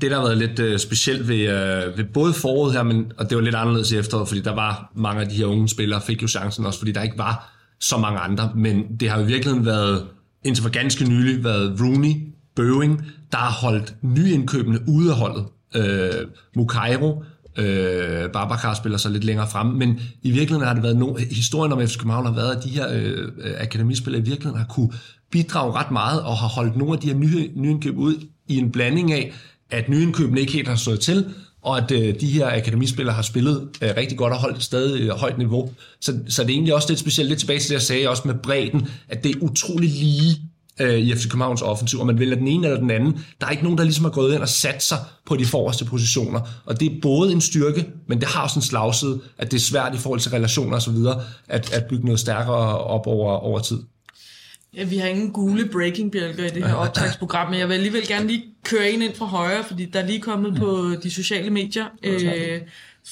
det, der har været lidt øh, specielt ved, øh, ved både foråret her, men, og det var lidt anderledes i efteråret, fordi der var mange af de her unge spillere, fik jo chancen også, fordi der ikke var så mange andre, men det har jo i virkeligheden været, indtil for ganske nylig, været Rooney, Bøving, der har holdt nyindkøbende ude af holdet. Øh, Mukairo, Øh, Babacar spiller så lidt længere frem, men i virkeligheden har det været no, historien om FC København har været, at de her øh, øh, akademispillere i virkeligheden har kunne bidrage ret meget og har holdt nogle af de her nye, nyindkøb ud i en blanding af, at nyindkøbene ikke helt har stået til, og at øh, de her akademispillere har spillet øh, rigtig godt og holdt stadig øh, højt niveau. Så, så det er egentlig også lidt specielt, lidt tilbage til det, jeg sagde også med bredden, at det er utrolig lige øh, i FC Københavns offensiv, og man vælger den ene eller den anden. Der er ikke nogen, der ligesom har gået ind og sat sig på de forreste positioner, og det er både en styrke, men det har også en slagside, at det er svært i forhold til relationer osv., at, at bygge noget stærkere op over, over tid. Ja, vi har ingen gule breaking-bjælker i det her optagsprogram, men jeg vil alligevel gerne lige køre en ind fra højre, fordi der er lige kommet på de sociale medier øh,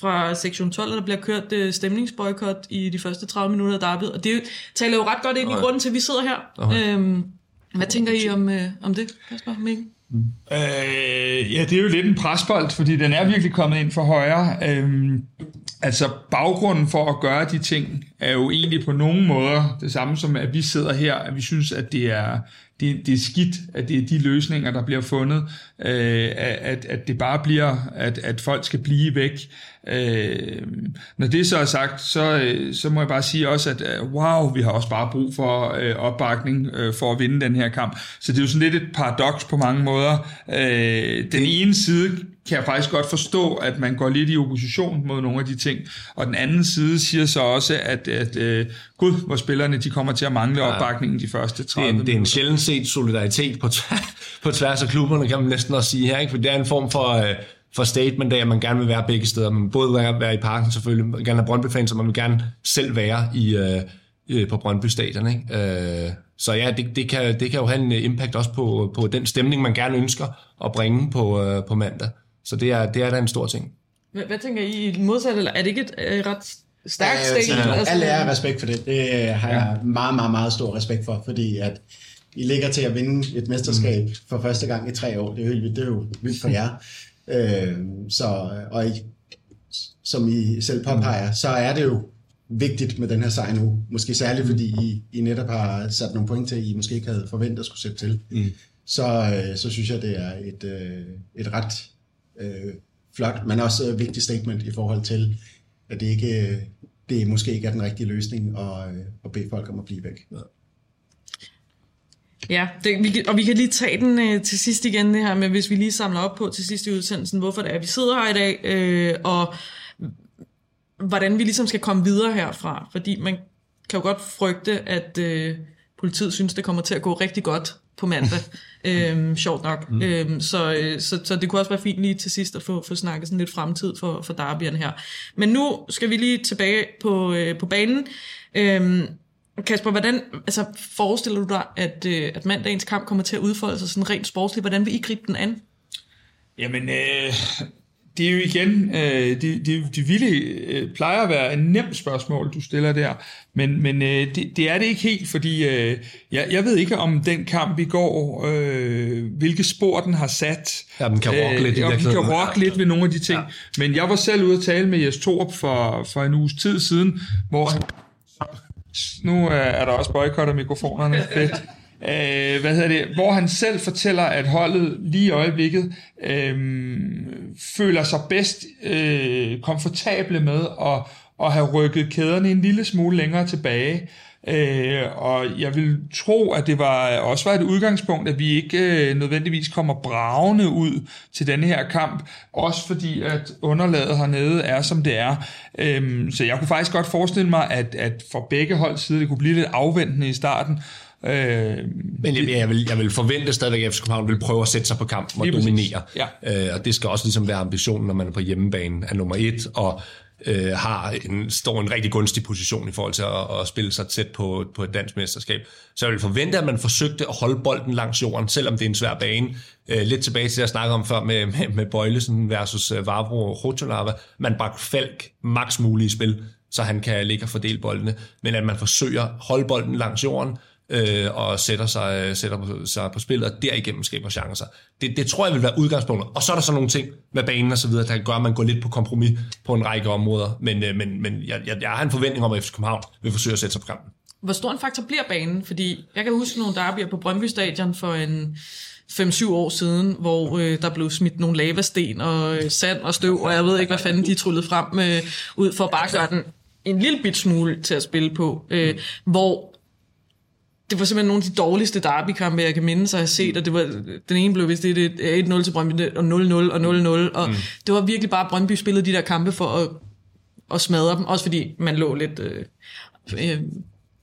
fra sektion 12, at der bliver kørt øh, stemningsboykot i de første 30 minutter af derbyet, og det taler jo ret godt ind i grunden til, at vi sidder her. Øhm, hvad tænker I om, øh, om det, Kasper Mikkel? Øh, ja, det er jo lidt en presbold, fordi den er virkelig kommet ind for højre. Øhm, altså baggrunden for at gøre de ting, er jo egentlig på nogen måder det samme som, at vi sidder her, at vi synes, at det er, det, det er skidt, at det er de løsninger, der bliver fundet, øh, at, at det bare bliver, at, at folk skal blive væk. Øh, når det så er sagt, så, øh, så må jeg bare sige også, at øh, wow, vi har også bare brug for øh, opbakning øh, for at vinde den her kamp. Så det er jo sådan lidt et paradoks på mange måder. Øh, den ene side kan jeg faktisk godt forstå, at man går lidt i opposition mod nogle af de ting, og den anden side siger så også, at, at uh, gud, hvor spillerne de kommer til at mangle opbakningen de første 30 det er en, det er en sjældent set solidaritet på, på tværs af klubberne, kan man næsten også sige her, ikke? for det er en form for, uh, for statement af, at man gerne vil være begge steder. Man både vil være i parken selvfølgelig, man vil gerne have Brøndby-fans, og man vil gerne selv være i, uh, på Brøndby Stadion. Ikke? Så ja, det, det, kan, det kan jo have en impact også på, på den stemning, man gerne ønsker at bringe på, på mandag. Så det er, det er da en stor ting. Hvad, hvad tænker I i modsat, eller er det ikke et øh, ret stærkt ja, statement? Altså, alle er respekt for det. Det har jeg ja. meget, meget, meget stor respekt for, fordi at I ligger til at vinde et mesterskab mm. for første gang i tre år. Det er jo, det er jo vildt for jer. øh, så, og I, som I selv påpeger, så er det jo vigtigt med den her sejr nu. Måske særligt, fordi I, I netop har sat nogle point til, I måske ikke havde forventet at skulle sætte til. Mm. Så, øh, så synes jeg, det er et, øh, et ret øh, flot, men også øh, et vigtigt statement i forhold til, at det ikke øh, det måske ikke er den rigtige løsning at, øh, at bede folk om at blive væk. Ja. Ja, det, vi, og vi kan lige tage den øh, til sidst igen, det her med, hvis vi lige samler op på til sidst i udsendelsen, hvorfor det er, vi sidder her i dag, øh, og hvordan vi ligesom skal komme videre herfra. Fordi man kan jo godt frygte, at øh, politiet synes, det kommer til at gå rigtig godt på mandag. øhm, sjovt nok. Mm. Øhm, så, øh, så, så det kunne også være fint lige til sidst at få, få snakket sådan lidt fremtid for, for Darby'en her. Men nu skal vi lige tilbage på, øh, på banen. Øhm, Kasper, hvordan altså, forestiller du dig, at, øh, at mandagens kamp kommer til at udfolde sig sådan rent sportsligt? Hvordan vil I gribe den an? Jamen, øh, det er jo igen, øh, de, de, de vilde øh, plejer at være en nem spørgsmål, du stiller der, men, men øh, det, det er det ikke helt, fordi øh, jeg, jeg ved ikke om den kamp i går, øh, hvilke spor den har sat. Ja, den kan rokke lidt. Øh, og den kan rokke lidt ved nogle af de ting. Ja. Men jeg var selv ude at tale med Jes Torup for, for en uges tid siden, hvor han, nu er der også boykot af mikrofonerne. Fedt øh, hvad hedder det, hvor han selv fortæller, at holdet lige i øjeblikket øh, føler sig bedst øh, komfortable med at, at have rykket kæderne en lille smule længere tilbage. Øh, og jeg vil tro, at det var også var et udgangspunkt, at vi ikke øh, nødvendigvis kommer bravende ud til denne her kamp, også fordi at underlaget hernede er, som det er. Øh, så jeg kunne faktisk godt forestille mig, at, at for begge hold side, det kunne blive lidt afventende i starten, Øh, Men jeg, jeg, vil, jeg vil forvente stadigvæk, at FC København vil prøve at sætte sig på kampen og dominere. Ja. Øh, og det skal også ligesom være ambitionen, når man er på hjemmebane af nummer et, og øh, har en, står en rigtig gunstig position i forhold til at, at spille sig tæt på, på et dansk mesterskab. Så jeg vil forvente, at man forsøgte at holde bolden langs jorden, selvom det er en svær bane. Øh, lidt tilbage til det, jeg snakkede om før med, med, med Bøjlesen versus uh, Vavro og Rotolava. Man bragte Falk maks muligt i spil, så han kan ligge og fordele boldene. Men at man forsøger at holde bolden langs jorden, øh, og sætter sig, sætter sig på spillet, og derigennem skaber chancer. Det, det tror jeg vil være udgangspunktet. Og så er der så nogle ting med banen og så videre, der gøre, at man går lidt på kompromis på en række områder. Men, øh, men, men jeg, jeg, jeg har en forventning om, at FC København vil forsøge at sætte sig på kampen. Hvor stor en faktor bliver banen? Fordi jeg kan huske nogle derbyer på Brøndby Stadion for en 5-7 år siden, hvor øh, der blev smidt nogle lavasten og øh, sand og støv, og jeg ved ikke, hvad fanden de tryllede frem øh, ud for bare gøre den en lille bit smule til at spille på, øh, hvor det var simpelthen nogle af de dårligste derbykampe, jeg kan minde sig at set, og det var, den ene blev vist 1-0 til Brøndby, og 0-0 og 0-0, og mm. det var virkelig bare, Brøndby spillede de der kampe for at, at smadre dem, også fordi man lå lidt øh, øh,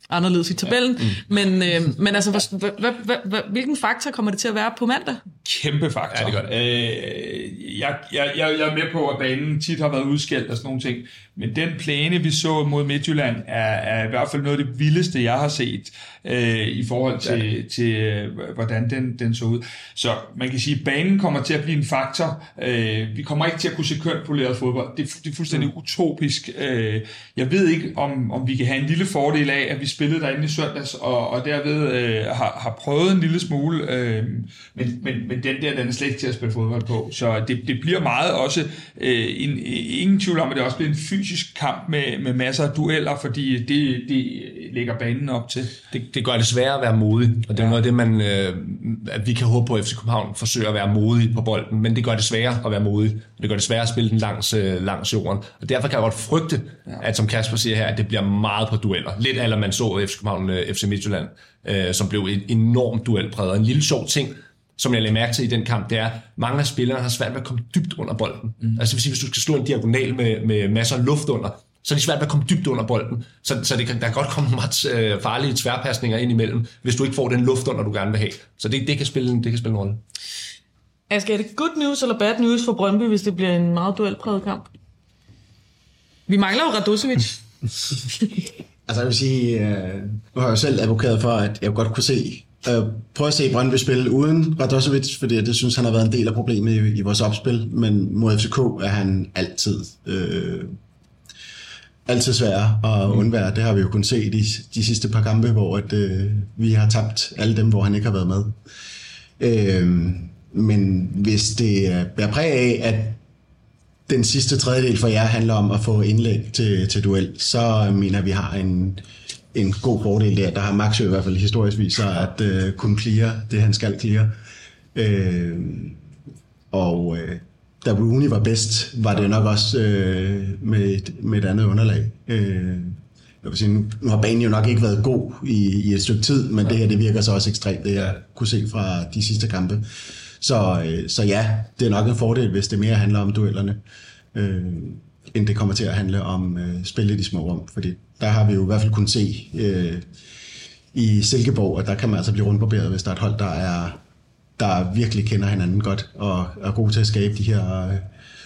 anderledes i tabellen, ja. mm. men, øh, men altså, hvad, hvad, hvad, hvilken faktor kommer det til at være på mandag? Kæmpe faktor. Ja, det gør det. Øh, jeg, jeg, jeg, jeg er med på, at banen tit har været udskældt og sådan nogle ting, men den plæne, vi så mod Midtjylland, er, er i hvert fald noget af det vildeste, jeg har set øh, i forhold til, ja. til øh, hvordan den, den så ud. Så man kan sige, at banen kommer til at blive en faktor. Øh, vi kommer ikke til at kunne se kønt poleret fodbold. Det, det er fuldstændig mm. utopisk. Øh, jeg ved ikke, om, om vi kan have en lille fordel af, at vi spillede derinde i søndags, og, og derved øh, har, har prøvet en lille smule. Øh, men, men, men den der, den er slet ikke til at spille fodbold på. Så det, det bliver meget også, øh, en, ingen tvivl om, at det også bliver en fysisk kamp med, med masser af dueller, fordi det, det lægger banen op til. Det, det gør det sværere at være modig, og det er ja. noget af det, man, øh, at vi kan håbe på, at FC København forsøger at være modig på bolden, men det gør det sværere at være modig, det gør det sværere at spille den langs, øh, langs jorden. Og derfor kan jeg godt frygte, ja. at som Kasper siger her, at det bliver meget på dueller. Lidt eller man så FC København, øh, FC Midtjylland, øh, som blev en enormt duelpræget. En lille sjov ting, som jeg lagde mærke til i den kamp, det er, at mange af spillerne har svært ved at komme dybt under bolden. Mm. Altså hvis du skal slå en diagonal med, med masser af luft under, så er det svært ved at komme dybt under bolden. Så, så det kan, der kan godt komme meget øh, farlige tværpasninger ind imellem, hvis du ikke får den luft under, du gerne vil have. Så det, det, kan, spille, det kan spille en rolle. Asger, er det good news eller bad news for Brøndby, hvis det bliver en meget duelpræget kamp? Vi mangler jo Radosevic. altså jeg vil sige, øh, nu har jeg jo selv advokeret for, at jeg godt kunne se, øh, prøve at se Brøndby spille uden Radosevic, fordi det synes han har været en del af problemet i, i vores opspil, men mod FCK er han altid øh, altid svær at mm. undvære. Det har vi jo kun set de, de sidste par kampe, hvor at, øh, vi har tabt alle dem, hvor han ikke har været med. Øh, men hvis det bærer præg af, at den sidste tredjedel for jer handler om at få indlæg til, til duel, så mener vi har en, en god fordel der. Der har Max jo i hvert fald historisk vist sig at øh, kunne clear det, han skal clear. Øh, og øh, da Rooney var bedst, var det nok også øh, med, et, med et andet underlag. Øh, jeg vil sige, nu, nu har banen jo nok ikke været god i, i et stykke tid, men det her det virker så også ekstremt, det jeg kunne se fra de sidste kampe. Så, øh, så ja, det er nok en fordel, hvis det mere handler om duellerne, øh, end det kommer til at handle om øh, spillet i de små rum. Fordi der har vi jo i hvert fald kunnet se øh, i Silkeborg, at der kan man altså blive rundbarberet, hvis der er et hold, der er der virkelig kender hinanden godt, og er gode til at skabe de her øh,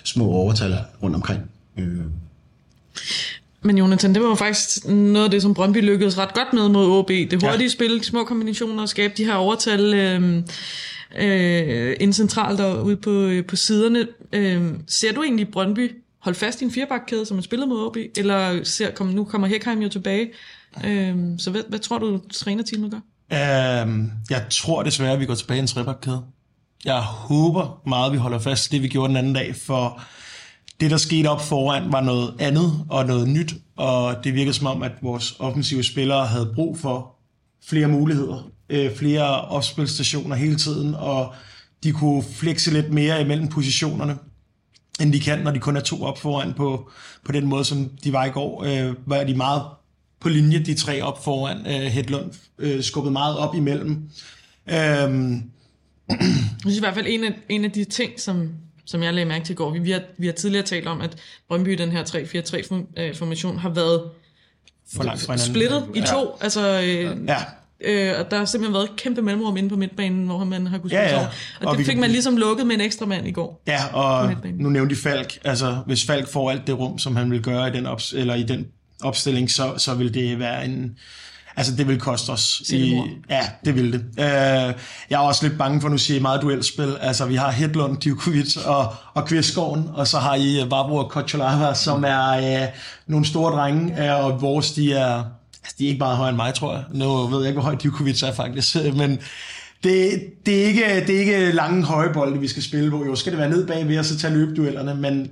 små overtal rundt omkring. Øh. Men Jonathan, det var jo faktisk noget af det, som Brøndby lykkedes ret godt med mod OB. Det hurtige ja. spil, de små kombinationer og skabe de her overtal øh, øh, ind centralt og ude på, øh, på siderne. Øh, ser du egentlig Brøndby holde fast i en firebakkæde, som man spillede mod OB? Eller ser, kom, nu kommer Hekheim jo tilbage. Øhm, så hvad, hvad tror du, trænerteamet gør? Um, jeg tror desværre, at vi går tilbage i en trebakkæde. Jeg håber meget, at vi holder fast i det, vi gjorde den anden dag, for det, der skete op foran, var noget andet og noget nyt, og det virkede som om, at vores offensive spillere havde brug for flere muligheder, øh, flere opspilstationer hele tiden, og de kunne flekse lidt mere imellem positionerne, end de kan, når de kun er to op foran på, på den måde, som de var i går. Øh, var de meget på linje, de tre op foran øh, Hedlund, øh, skubbet meget op imellem. Øhm. Jeg synes i hvert fald, en af, en af de ting, som, som jeg lagde mærke til i går, vi, vi, har, vi har tidligere talt om, at Brøndby i den her 3-4-3-formation har været for langt fra splittet i to. Ja. Altså, øh, ja. Øh, og der har simpelthen været et kæmpe mellemrum inde på midtbanen, hvor man har kunnet ja, ja. Og, og det fik man ligesom lukket med en ekstra mand i går. Ja, og nu nævnte de Falk. Altså, hvis Falk får alt det rum, som han vil gøre i den, ops- eller i den opstilling, så, så vil det være en... Altså, det vil koste os. I, ja, det vil det. Uh, jeg er også lidt bange for, nu siger I meget duelspil. Altså, vi har Hedlund, Djukovic og, og Kvistgården, og så har I Vavro og Kocholava, som er uh, nogle store drenge, uh, og vores, de er... Altså, de er ikke meget højere end mig, tror jeg. Nu ved jeg ikke, hvor højt Djokovic er faktisk, men det, det, er ikke, det er ikke lange høje bolde, vi skal spille på. Jo, skal det være ned bagved og så tage løbeduellerne, men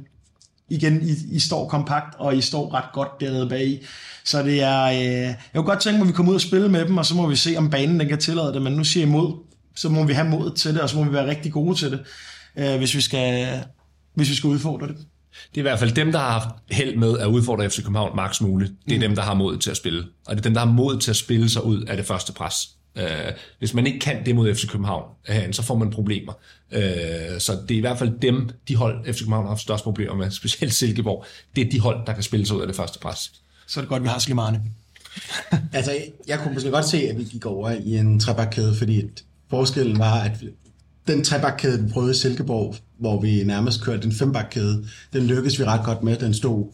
igen, I, I står kompakt, og I står ret godt dernede bag Så det er, øh, jeg kunne godt tænke mig, at vi kommer ud og spille med dem, og så må vi se, om banen den kan tillade det, men nu siger I mod, så må vi have mod til det, og så må vi være rigtig gode til det, øh, hvis, vi skal, hvis vi skal udfordre det. Det er i hvert fald dem, der har haft held med at udfordre FC København maks muligt. Det er mm. dem, der har mod til at spille. Og det er dem, der har mod til at spille sig ud af det første pres. Uh, hvis man ikke kan det mod FC København, uh, så får man problemer. Uh, så det er i hvert fald dem, de hold, FC København har haft størst problemer med, specielt Silkeborg. Det er de hold, der kan spille sig ud af det første pres. Så er det godt, vi har Slimane. altså, jeg kunne måske godt se, at vi gik over i en trebakkæde, fordi forskellen var, at den trebakkæde, vi prøvede i Silkeborg, hvor vi nærmest kørte den fembakkæde, den lykkedes vi ret godt med. Den stod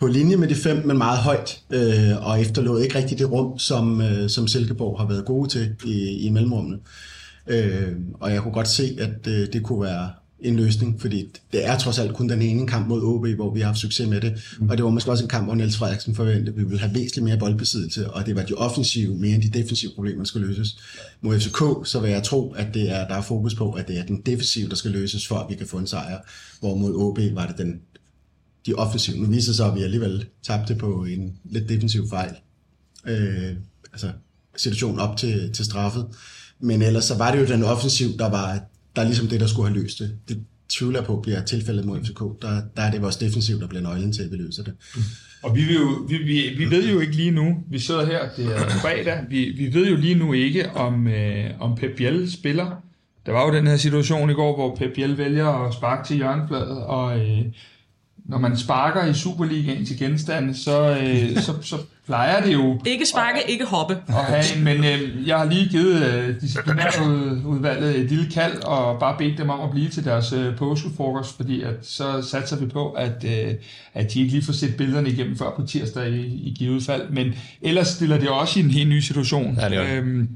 på linje med de fem, men meget højt, øh, og efterlod ikke rigtig det rum, som, øh, som Silkeborg har været gode til i, i mellemrummene. Øh, og jeg kunne godt se, at øh, det kunne være en løsning, fordi det er trods alt kun den ene kamp mod OB, hvor vi har haft succes med det, mm. og det var måske også en kamp, hvor Niels Frederiksen forventede, at vi ville have væsentligt mere boldbesiddelse, og det var de offensive mere end de defensive problemer, der skal løses. Mod FCK, så vil jeg tro, at det er, der er fokus på, at det er den defensive, der skal løses, for at vi kan få en sejr, hvor mod OB var det den, de offensive. Nu viser sig, at vi alligevel tabte på en lidt defensiv fejl. Øh, altså situationen op til, til straffet. Men ellers så var det jo den offensiv, der var der er ligesom det, der skulle have løst det. Det tvivler på bliver tilfældet mod FCK. Der, der er det vores defensiv, der bliver nøglen til, at vi løser det. Mm. Og vi, vil jo, vi, vi, vi ved jo ikke lige nu, vi sidder her, det er fredag, vi, vi ved jo lige nu ikke, om, øh, om Pep Biel spiller. Der var jo den her situation i går, hvor Pep Biel vælger at sparke til hjørnefladet, og øh, når man sparker i Superligaen til genstande, så, øh, så, så plejer det jo... Ikke sparke, ikke hoppe. En, men øh, jeg har lige givet øh, disciplinærudvalget et lille kald og bare bedt dem om at blive til deres øh, påskefrokost, fordi at, så satser vi på, at, øh, at de ikke lige får set billederne igennem før på tirsdag i, i givet fald. Men ellers stiller det også i en helt ny situation. Ja, det er øhm,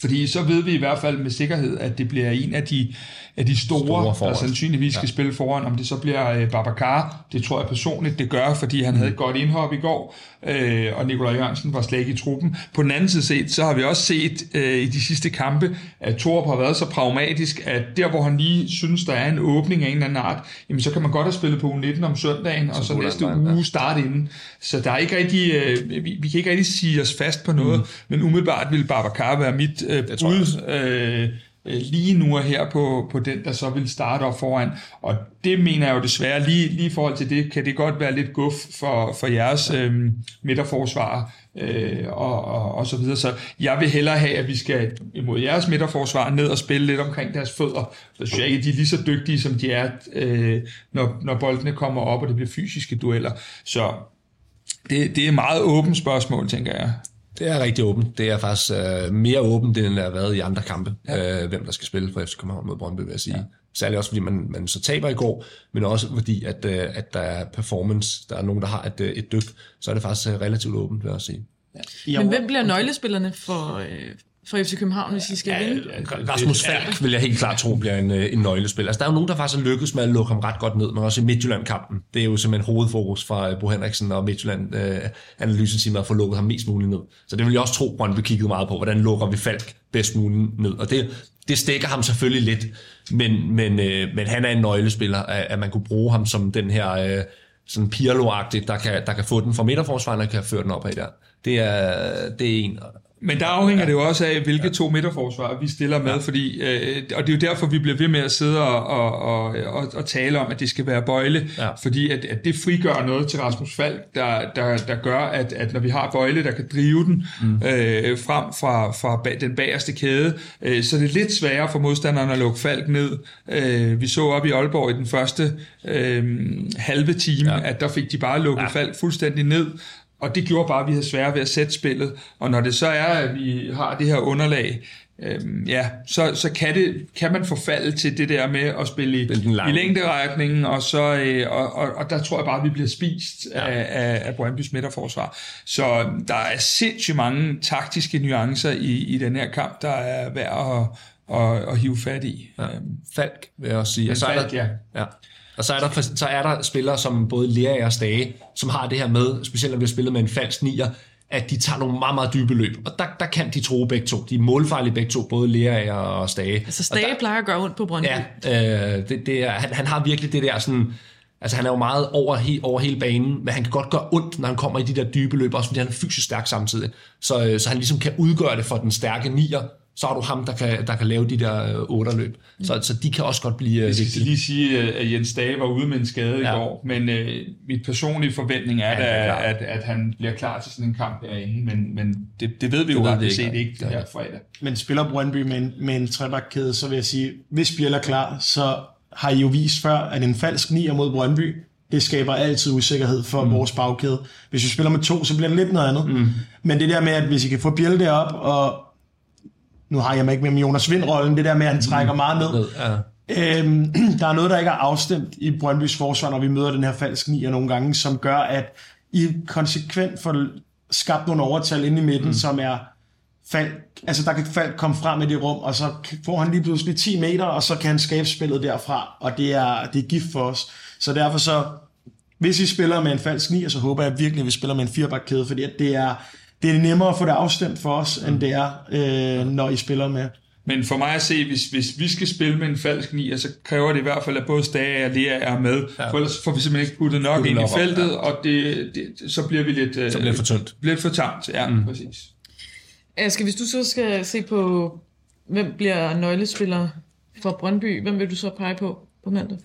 fordi så ved vi i hvert fald med sikkerhed, at det bliver en af de, af de store, Store forward. der sandsynligvis skal Ja. spille foran. Om det så bliver øh, Babacar, det tror jeg personligt, det gør, fordi han havde et godt indhop i går, øh, og Nikolaj Jørgensen var slet ikke i truppen. På den anden side set, så har vi også set øh, i de sidste kampe, at Torup har været så pragmatisk, at der hvor han lige synes, der er en åbning af en eller anden art, jamen så kan man godt have spillet på U19 om søndagen, og så næste han bare, ja. uge starte inden. Så der er ikke rigtig, øh, vi, vi kan ikke rigtig sige os fast på noget, mm. men umiddelbart vil Babacar være mit øh, bud øh, Øh, lige nu og her på, på den, der så vil starte op foran. Og det mener jeg jo desværre, lige, lige i forhold til det, kan det godt være lidt guf for, for jeres øh, midterforsvar øh, og, og, og så videre. Så jeg vil hellere have, at vi skal imod jeres midterforsvar ned og spille lidt omkring deres fødder. Så synes jeg ikke, at de er lige så dygtige, som de er, øh, når, når boldene kommer op, og det bliver fysiske dueller. Så det, det er et meget åbent spørgsmål, tænker jeg. Det er rigtig åbent. Det er faktisk øh, mere åbent, end det har været i andre kampe, ja. øh, hvem der skal spille for FC København mod Brøndby, vil jeg sige. Ja. Særligt også, fordi man, man så taber i går, men også fordi, at, øh, at der er performance, der er nogen, der har et, øh, et dyk, så er det faktisk øh, relativt åbent, vil jeg også sige. Men hvem bliver nøglespillerne for, øh, for FC København, hvis I skal vinde? Rasmus Falk vil jeg helt klart tro bliver en, øh, en nøglespiller. Altså, der er jo nogen, der faktisk har lykkes med at lukke ham ret godt ned, men også i Midtjylland-kampen. Det er jo simpelthen hovedfokus fra øh, Bo Henriksen og Midtjylland øh, at få lukket ham mest muligt ned. Så det vil jeg også tro, Brøndby kiggede meget på, hvordan lukker vi Falk bedst muligt ned. Og det, det stikker ham selvfølgelig lidt, men, men, øh, men han er en nøglespiller, at, at man kunne bruge ham som den her øh, sådan pirlo der kan, der kan få den fra midterforsvaren og kan føre den op af der. Det er, det er en, Men der afhænger det jo også af, hvilke to midterforsvar vi stiller med, fordi, øh, og det er jo derfor, vi bliver ved med at sidde og, og, og, og, tale om, at det skal være Bøjle, Ja. fordi at, at det frigør noget til Rasmus Falk, der, der, der gør, at, at når vi har Bøjle, der kan drive den mm. øh, frem fra, fra bag, den bagerste kæde, øh, så er det lidt sværere for modstanderen at lukke Falk ned. Øh, vi så op i Aalborg i den første øh, halve time, ja. at der fik de bare lukket ja. Falk fuldstændig ned, og det gjorde bare, at vi havde svært ved at sætte spillet. Og når det så er, at vi har det her underlag, øhm, ja, så, så kan, det, kan man forfalde til det der med at spille i, i længderetningen, og, så, øh, og, og, og der tror jeg bare, at vi bliver spist ja. af, af, af Brøndbys midterforsvar. Så øhm, der er sindssygt mange taktiske nuancer i, i den her kamp, der er værd at, at, at hive fat i. Ja. Øhm, Falk, vil jeg også sige. Men Og så er Falk, der, ja. ja. Og så er, der, så er der spillere som både Lea og Stage, som har det her med, specielt når vi har spillet med en falsk nier, at de tager nogle meget, meget dybe løb. Og der, der kan de tro begge to. De er målfarlige begge to, både Lea og Stage. Altså Stage plejer at gøre ondt på Brøndby. Ja, øh, det, det er, han, han har virkelig det der sådan... Altså han er jo meget over, he, over hele banen, men han kan godt gøre ondt, når han kommer i de der dybe løb, også fordi han er fysisk stærk samtidig. Så, øh, så han ligesom kan udgøre det for den stærke nier, så har du ham, der kan, der kan lave de der øh, otterløb. Så, så de kan også godt blive øh, Jeg skal vigtige. lige sige, at Jens Dage var ude med en skade ja. Ja. i går, men øh, mit personlige forventning er, da, er at, at han bliver klar til sådan en kamp derinde, men, men det, det ved vi Det jo ret set ikke. Ja. her fredag. Men spiller Brøndby med en, med en trebakkæde, så vil jeg sige, hvis Biel er klar, så har I jo vist før, at en falsk nier mod Brøndby, det skaber altid usikkerhed for mm. vores bagkæde. Hvis vi spiller med to, så bliver det lidt noget andet. Mm. Men det der med, at hvis I kan få Biel derop, og nu har jeg mig ikke med Jonas Vind-rollen, det der med, at han trækker meget ned. Ned, ja. Øhm, der er noget, der ikke er afstemt i Brøndbys forsvar, når vi møder den her falsk nier nogle gange, som gør, at I konsekvent får skabt nogle overtal inde i midten, mm. som er Falk, altså der kan Falk komme frem i det rum, og så får han lige pludselig 10 meter, og så kan han skabe spillet derfra, og det er, det er gift for os. Så derfor så, hvis I spiller med en falsk 9, så håber jeg virkelig, at vi spiller med en firebakkæde, fordi det er, det er nemmere at få det afstemt for os, end det er, øh, når I spiller med. Men for mig at se, hvis, hvis vi skal spille med en falsk 9, så kræver det i hvert fald, at både Stage og Lea er med. Ja. For ellers får vi simpelthen ikke puttet nok ind i feltet, ja. og det, det, så bliver vi lidt... Så bliver det for tyndt. Lidt for tamt, ja, mm. præcis. Aske, hvis du så skal se på, hvem bliver nøglespiller for Brøndby, hvem vil du så pege på på mandag?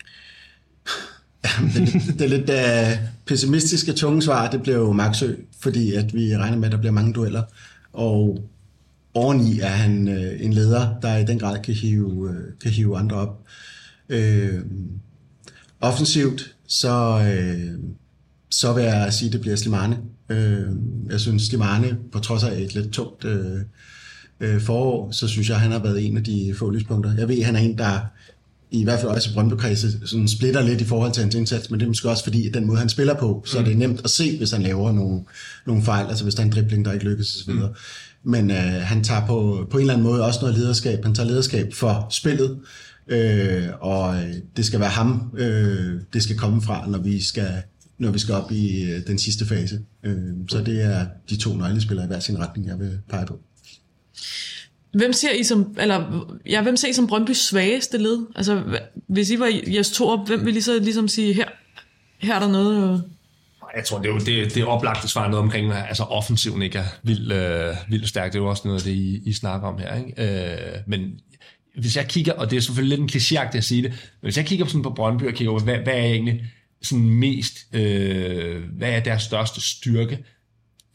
Det, det er lidt uh, øh, pessimistiske tunge svar, det bliver jo Maxø, fordi at vi regner med, at der bliver mange dueller. Og oveni er han uh, en leder, der i den grad kan hive, uh, kan hive andre op. Uh, offensivt, så, uh, så vil jeg sige, at det bliver Slimane. Uh, jeg synes, Slimane, på trods af et lidt tungt uh, forår, så synes jeg, han har været en af de få lyspunkter. Jeg ved, at han er en, der i hvert fald også i brøndby sådan splitter lidt i forhold til hans indsats, men det er måske også fordi, at den måde, han spiller på, så mm. det er nemt at se, hvis han laver nogle, nogle fejl, altså hvis der er en dribling, der ikke lykkes osv. Mm. Men øh, han tager på, på en eller anden måde også noget lederskab. Han tager lederskab for spillet, øh, og det skal være ham, øh, det skal komme fra, når vi skal, når vi skal op i øh, den sidste fase. Øh, så det er de to nøglespillere i hver sin retning, jeg vil pege på. Hvem ser I som, eller, ja, hvem ser I som Brøndbys svageste led? Altså, hvis I var jeres to op, hvem vil I så ligesom sige, her, her er der noget... Øh? Jeg tror, det er jo det, det oplagte svar noget omkring, altså offensiven ikke er vildt, øh, vildt stærkt. Det er jo også noget af det, I, I snakker om her. Ikke? Øh, men hvis jeg kigger, og det er selvfølgelig lidt en klichéagtigt at sige det, men hvis jeg kigger sådan på Brøndby og kigger over, hvad, hvad er egentlig sådan mest, øh, hvad er deres største styrke,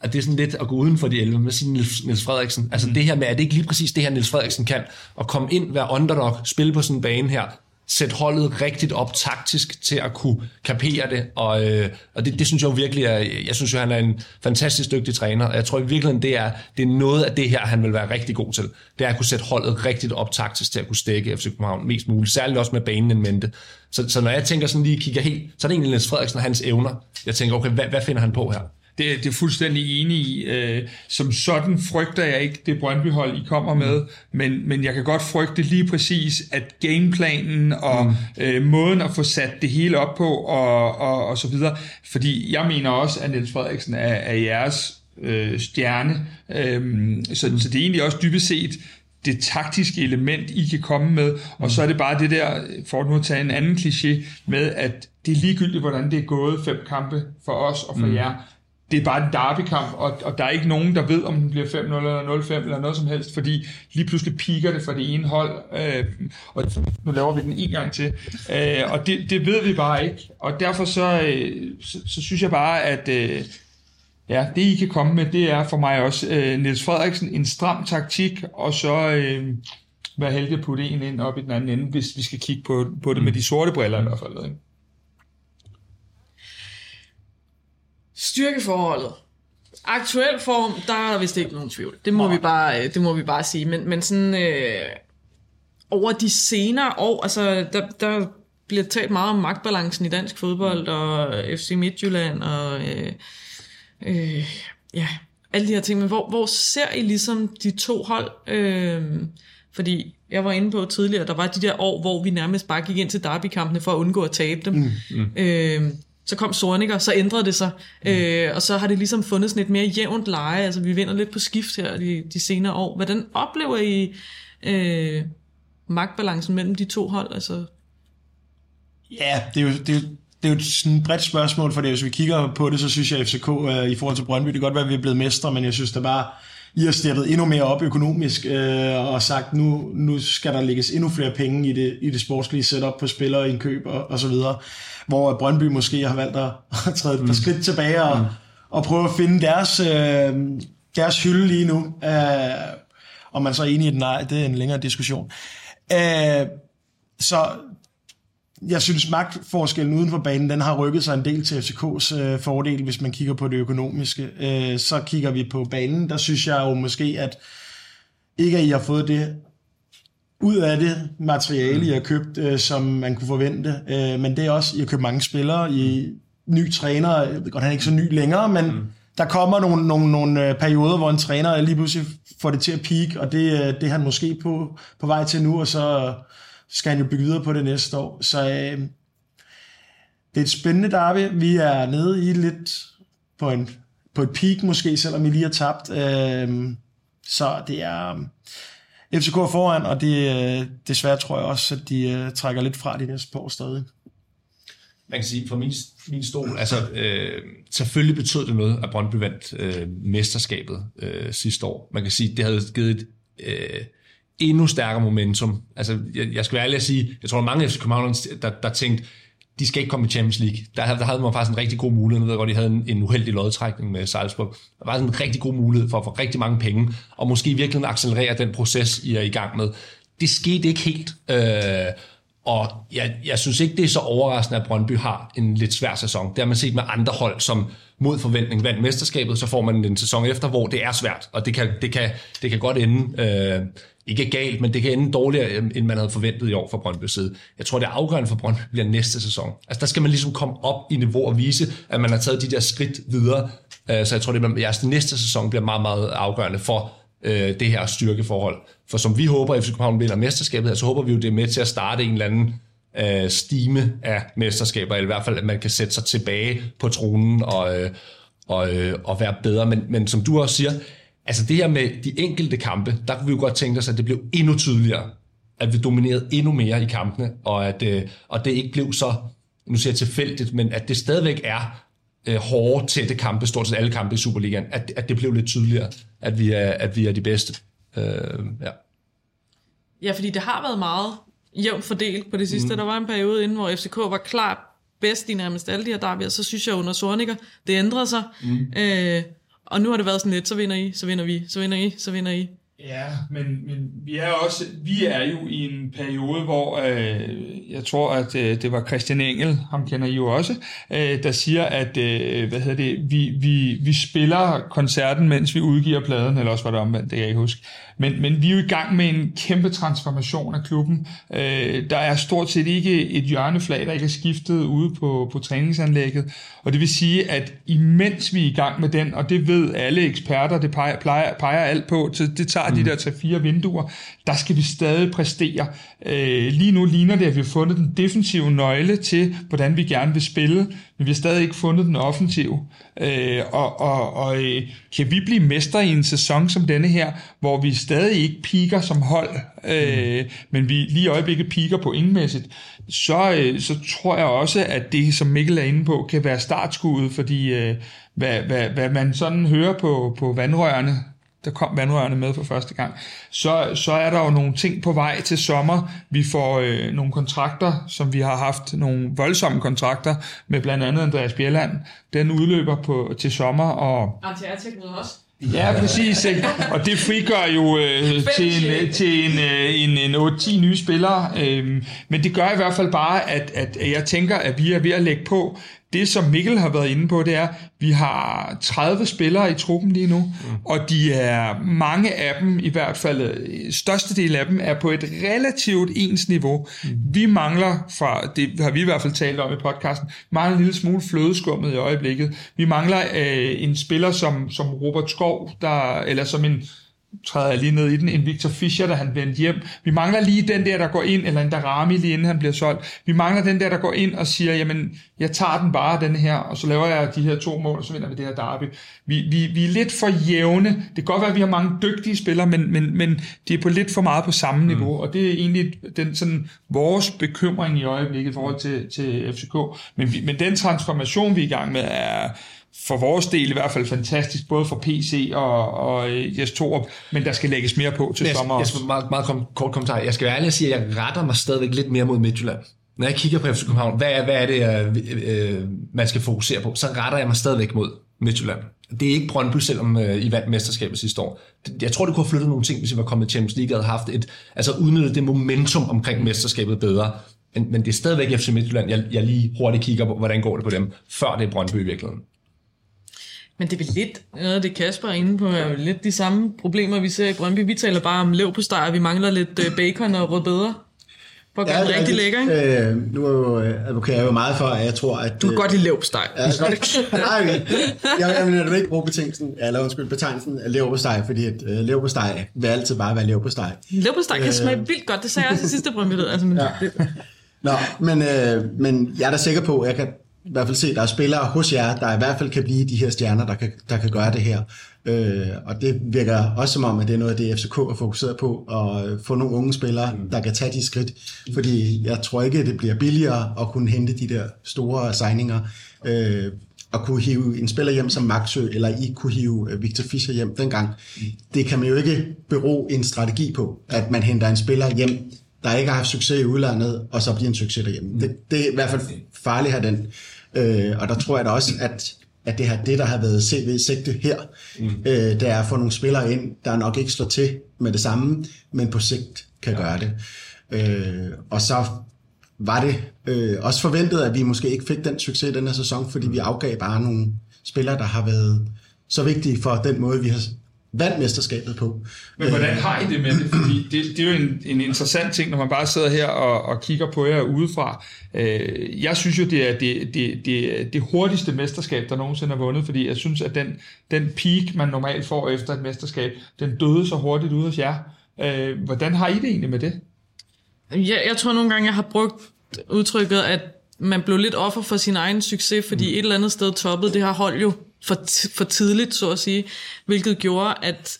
at det er sådan lidt at gå uden for de 11 med sin Niels Frederiksen. Altså mm. det her med, at det ikke lige præcis det her, Niels Frederiksen kan, at komme ind, være underdog, spille på sådan en bane her, sætte holdet rigtigt op taktisk til at kunne kapere det, og, øh, og det, det synes jeg jo virkelig er, jeg synes jo, han er en fantastisk dygtig træner, og jeg tror i virkeligheden, det er, det er noget af det her, han vil være rigtig god til. Det er at kunne sætte holdet rigtigt op taktisk til at kunne stække FC København mest muligt, særligt også med banen en mente. Så, så når jeg tænker sådan lige kigger helt, så er det egentlig Niels Frederiksen og hans evner. Jeg tænker, okay, hvad, hvad finder han på her? Det, det er fuldstændig enig i. Øh, som sådan frygter jeg ikke det Brøndby-hold, I kommer med, men, men jeg kan godt frygte lige præcis, at gameplanen og mm. øh, måden at få sat det hele op på og, og, og så videre, fordi jeg mener også, at Niels Frederiksen er, er jeres øh, stjerne, øh, så, så det er egentlig også dybest set det taktiske element, I kan komme med, og så er det bare det der, for nu at tage en anden kliché, med at det er ligegyldigt, hvordan det er gået fem kampe for os og for mm. jer, det er bare en derbykamp, og, og der er ikke nogen, der ved, om den bliver 5-0 eller 0-5 eller noget som helst, fordi lige pludselig piker det for det ene hold, øh, og nu laver vi den en gang til, øh, og det, det ved vi bare ikke, og derfor så, øh, så, så synes jeg bare, at øh, ja, det I kan komme med, det er for mig også øh, Niels Frederiksen, en stram taktik, og så øh, være heldig at putte en ind op i den anden ende, hvis vi skal kigge på, på det med de sorte briller i hvert fald. Ikke? Styrkeforholdet. Aktuel form, der er vist ikke nogen tvivl. Det må, vi bare, det må vi bare sige. Men, men sådan øh, over de senere år, altså der, der bliver talt meget om magtbalancen i dansk fodbold, og FC Midtjylland, og øh, øh, ja, alle de her ting. Men hvor, hvor ser I ligesom de to hold? Øh, fordi jeg var inde på tidligere, der var de der år, hvor vi nærmest bare gik ind til derbykampene for at undgå at tabe dem. Mm, mm. Øh, så kom Sorniger, så ændrede det sig, mm. øh, og så har det ligesom fundet sådan et mere jævnt leje, altså vi vinder lidt på skift her de, de senere år. Hvordan oplever I øh, magtbalancen mellem de to hold? Altså? Ja, det er jo, det er, det er jo sådan et bredt spørgsmål, for det, hvis vi kigger på det, så synes jeg, at FCK øh, i forhold til Brøndby, det kan godt være, at vi er blevet mestre, men jeg synes, det bare, I har steppet endnu mere op økonomisk, øh, og sagt, nu, nu skal der lægges endnu flere penge i det, i det sportslige setup på spillere, indkøb og, og så videre hvor Brøndby måske har valgt at, at træde et par mm. skridt tilbage og, mm. og prøve at finde deres, øh, deres hylde lige nu. Øh, om man så er enig i den, nej, det er en længere diskussion. Øh, så jeg synes, magtforskellen uden for banen, den har rykket sig en del til FCK's øh, fordel, hvis man kigger på det økonomiske. Øh, så kigger vi på banen, der synes jeg jo måske, at ikke at I har fået det ud af det materiale, mm. I har købt, øh, som man kunne forvente. Øh, men det er også, I har købt mange spillere, I ny træner, jeg ved godt, han er ikke så ny længere, men mm. der kommer nogle, nogle, nogle øh, perioder, hvor en træner lige pludselig får det til at peak, og det, øh, det er han måske på, på vej til nu, og så skal han jo bygge videre på det næste år. Så øh, det er et spændende derby. Vi er nede i lidt på, en, på et peak måske, selvom vi lige har tabt. Øh, så det er øh, FCK foran, og det, øh, desværre tror jeg også, at de øh, trækker lidt fra de næste par år stadig. Man kan sige, fra min, min stol, altså øh, selvfølgelig betød det noget, at Brøndby vandt øh, mesterskabet øh, sidste år. Man kan sige, det havde givet et øh, endnu stærkere momentum. Altså, jeg, jeg skal være ærlig at sige, jeg tror, at mange FC København, der, der tænkte, de skal ikke komme i Champions League. Der, der havde man faktisk en rigtig god mulighed. Jeg ved godt, de havde en, en uheldig lodtrækning med Salzburg. Der var en rigtig god mulighed for at få rigtig mange penge, og måske virkelig accelerere den proces, I er i gang med. Det skete ikke helt. Øh, og jeg, jeg synes ikke, det er så overraskende, at Brøndby har en lidt svær sæson. Det har man set med andre hold, som mod forventning vandt mesterskabet, så får man en sæson efter, hvor det er svært, og det kan, det kan, det kan godt ende, øh, ikke galt, men det kan ende dårligere, end man havde forventet i år fra Brøndby side. Jeg tror, det er afgørende for Brøndby bliver næste sæson. Altså der skal man ligesom komme op i niveau og vise, at man har taget de der skridt videre. Øh, så jeg tror, det er, jeres næste sæson bliver meget, meget afgørende for, øh, det her styrkeforhold. For som vi håber, at FC København vinder mesterskabet, så håber vi jo, det er med til at starte en eller anden øh, stime af mesterskaber, eller i hvert fald, at man kan sætte sig tilbage på tronen og, øh, og, øh, og være bedre. Men, men som du også siger, altså det her med de enkelte kampe, der kunne vi jo godt tænke os, at det blev endnu tydeligere, at vi dominerede endnu mere i kampene, og at øh, og det ikke blev så, nu siger jeg tilfældigt, men at det stadigvæk er øh, hårde, tætte kampe, stort set alle kampe i Superligaen, at, at det blev lidt tydeligere, at vi er, at vi er de bedste. Øh, ja. Ja, fordi det har været meget jævnt fordelt på det sidste. Mm. Der var en periode inden, hvor FCK var klart bedst i nærmest alle de her derbyer. Så synes jeg under Sorniger, det ændrede sig. Mm. Øh, og nu har det været sådan lidt, så vinder I, så vinder vi, så vinder I, så vinder I. Ja, men, men vi er også vi er jo i en periode, hvor øh, jeg tror, at øh, det var Christian Engel, ham kender I jo også, øh, der siger, at øh, hvad hedder det, vi, vi, vi spiller koncerten, mens vi udgiver pladen, eller også var det omvendt, det kan jeg ikke huske. Men, men vi er jo i gang med en kæmpe transformation af klubben. Øh, der er stort set ikke et hjørneflag, der ikke er skiftet ude på, på træningsanlægget. Og det vil sige, at imens vi er i gang med den, og det ved alle eksperter, det peger, plejer, peger alt på, så det tager mm. de der 3-4 vinduer, der skal vi stadig præstere. Øh, lige nu ligner det, at vi har fundet den defensive nøgle til, hvordan vi gerne vil spille, men vi har stadig ikke fundet den offensive. Øh, og og, og øh, kan vi blive mester i en sæson som denne her, hvor vi stadig ikke piker som hold, øh, mm. men vi lige i øjeblikket piker på ingenmæssigt, så, øh, så tror jeg også, at det, som Mikkel er inde på, kan være startskuddet, fordi øh, hvad, hvad, hvad man sådan hører på, på vandrørene, der kom vandrørene med for første gang, så, så er der jo nogle ting på vej til sommer. Vi får øh, nogle kontrakter, som vi har haft, nogle voldsomme kontrakter med blandt andet Andreas Bjelland. Den udløber på, til sommer. Og, Antiatek også. Ja, præcis. Ikke? Og det frigør jo øh, til, en, til en, øh, en, en 8-10 nye spillere. Øh, men det gør i hvert fald bare, at, at jeg tænker, at vi er ved at lægge på det, som Mikkel har været inde på, det er, at vi har 30 spillere i truppen lige nu, mm. og de er mange af dem, i hvert fald største del af dem, er på et relativt ens niveau. Mm. Vi mangler, fra, det har vi i hvert fald talt om i podcasten, mangler en lille smule flødeskummet i øjeblikket. Vi mangler øh, en spiller som, som Robert Skov, der, eller som en træder jeg lige ned i den, en Victor Fischer, da han vendte hjem. Vi mangler lige den der, der går ind, eller en Darami lige inden han bliver solgt. Vi mangler den der, der går ind og siger, jamen, jeg tager den bare, den her, og så laver jeg de her to mål, og så vinder vi det her derby. Vi, vi, vi er lidt for jævne. Det kan godt være, at vi har mange dygtige spillere, men, men, men de er på lidt for meget på samme niveau, mm. og det er egentlig den, sådan, vores bekymring i øjeblikket i forhold til, til FCK. Men, vi, men den transformation, vi er i gang med, er, for vores del i hvert fald fantastisk, både for PC og, og øh, Jes Torup, men der skal lægges mere på til jeg, sommer jeg, jeg, meget, meget kom, kort kommentar. Jeg skal være ærlig at sige, at jeg retter mig stadigvæk lidt mere mod Midtjylland. Når jeg kigger på FC København, hvad er, hvad er det, øh, øh, man skal fokusere på? Så retter jeg mig stadigvæk mod Midtjylland. Det er ikke Brøndby, selvom øh, I vandt mesterskabet sidste år. Jeg tror, det kunne have flyttet nogle ting, hvis I var kommet til Champions League og havde haft et, altså udnyttet det momentum omkring mesterskabet bedre. Men, men det er stadigvæk FC Midtjylland, jeg, jeg lige hurtigt kigger på, hvordan går det på dem, før det er Brøndby i virkeligheden. Men det er vel lidt noget af det, Kasper er inde på, er jo lidt de samme problemer, vi ser i Brøndby. Vi taler bare om lev på steg, vi mangler lidt øh, bacon og rødbeder. For at gøre ja, den rigtig lækker, ikke? Øh, nu øh, advokerer jeg jo meget for, at jeg tror, at... Du kan øh, godt lide leverpostej. Ja, jeg, godt, nej, jeg, jeg vil ikke bruge betingelsen, eller undskyld, betegnelsen leverpostej, fordi at øh, leverpostej vil altid bare være leverpostej. Leverpostej kan øh, smage vildt godt, det sagde jeg også i sidste brøndbillede. Altså, men, ja. Nå, men, øh, men jeg er da sikker på, at jeg kan i hvert fald se, der er spillere hos jer, der i hvert fald kan blive de her stjerner, der kan, der kan gøre det her. Øh, og det virker også som om, at det er noget af det, FCK er fokuseret på, at få nogle unge spillere, der kan tage de skridt. Fordi jeg tror ikke, det bliver billigere at kunne hente de der store signinger. Øh, at kunne hive en spiller hjem som Maxø, eller I kunne hive øh, Victor Fischer hjem dengang. Det kan man jo ikke bero en strategi på, at man henter en spiller hjem, der ikke har haft succes i udlandet, og så bliver en succes derhjemme. Det, det er i hvert fald farligt at have den. Øh, og der tror jeg da også, at, at det, her, det, der har været CV-sigte her, mm. øh, det er at få nogle spillere ind, der nok ikke slår til med det samme, men på sigt kan ja. gøre det. Øh, og så var det øh, også forventet, at vi måske ikke fik den succes den her sæson, fordi vi afgav bare nogle spillere, der har været så vigtige for den måde, vi har vandt mesterskabet på. Men hvordan har I det med det? Fordi det, det er jo en, en interessant ting, når man bare sidder her og, og kigger på jer udefra. Øh, jeg synes jo, det er det, det, det, det hurtigste mesterskab, der nogensinde er vundet, fordi jeg synes, at den, den peak, man normalt får efter et mesterskab, den døde så hurtigt ud hos jer. Øh, hvordan har I det egentlig med det? Jeg, jeg tror nogle gange, jeg har brugt udtrykket, at man blev lidt offer for sin egen succes, fordi mm. et eller andet sted toppede det her hold jo for, for tidligt, så at sige, hvilket gjorde, at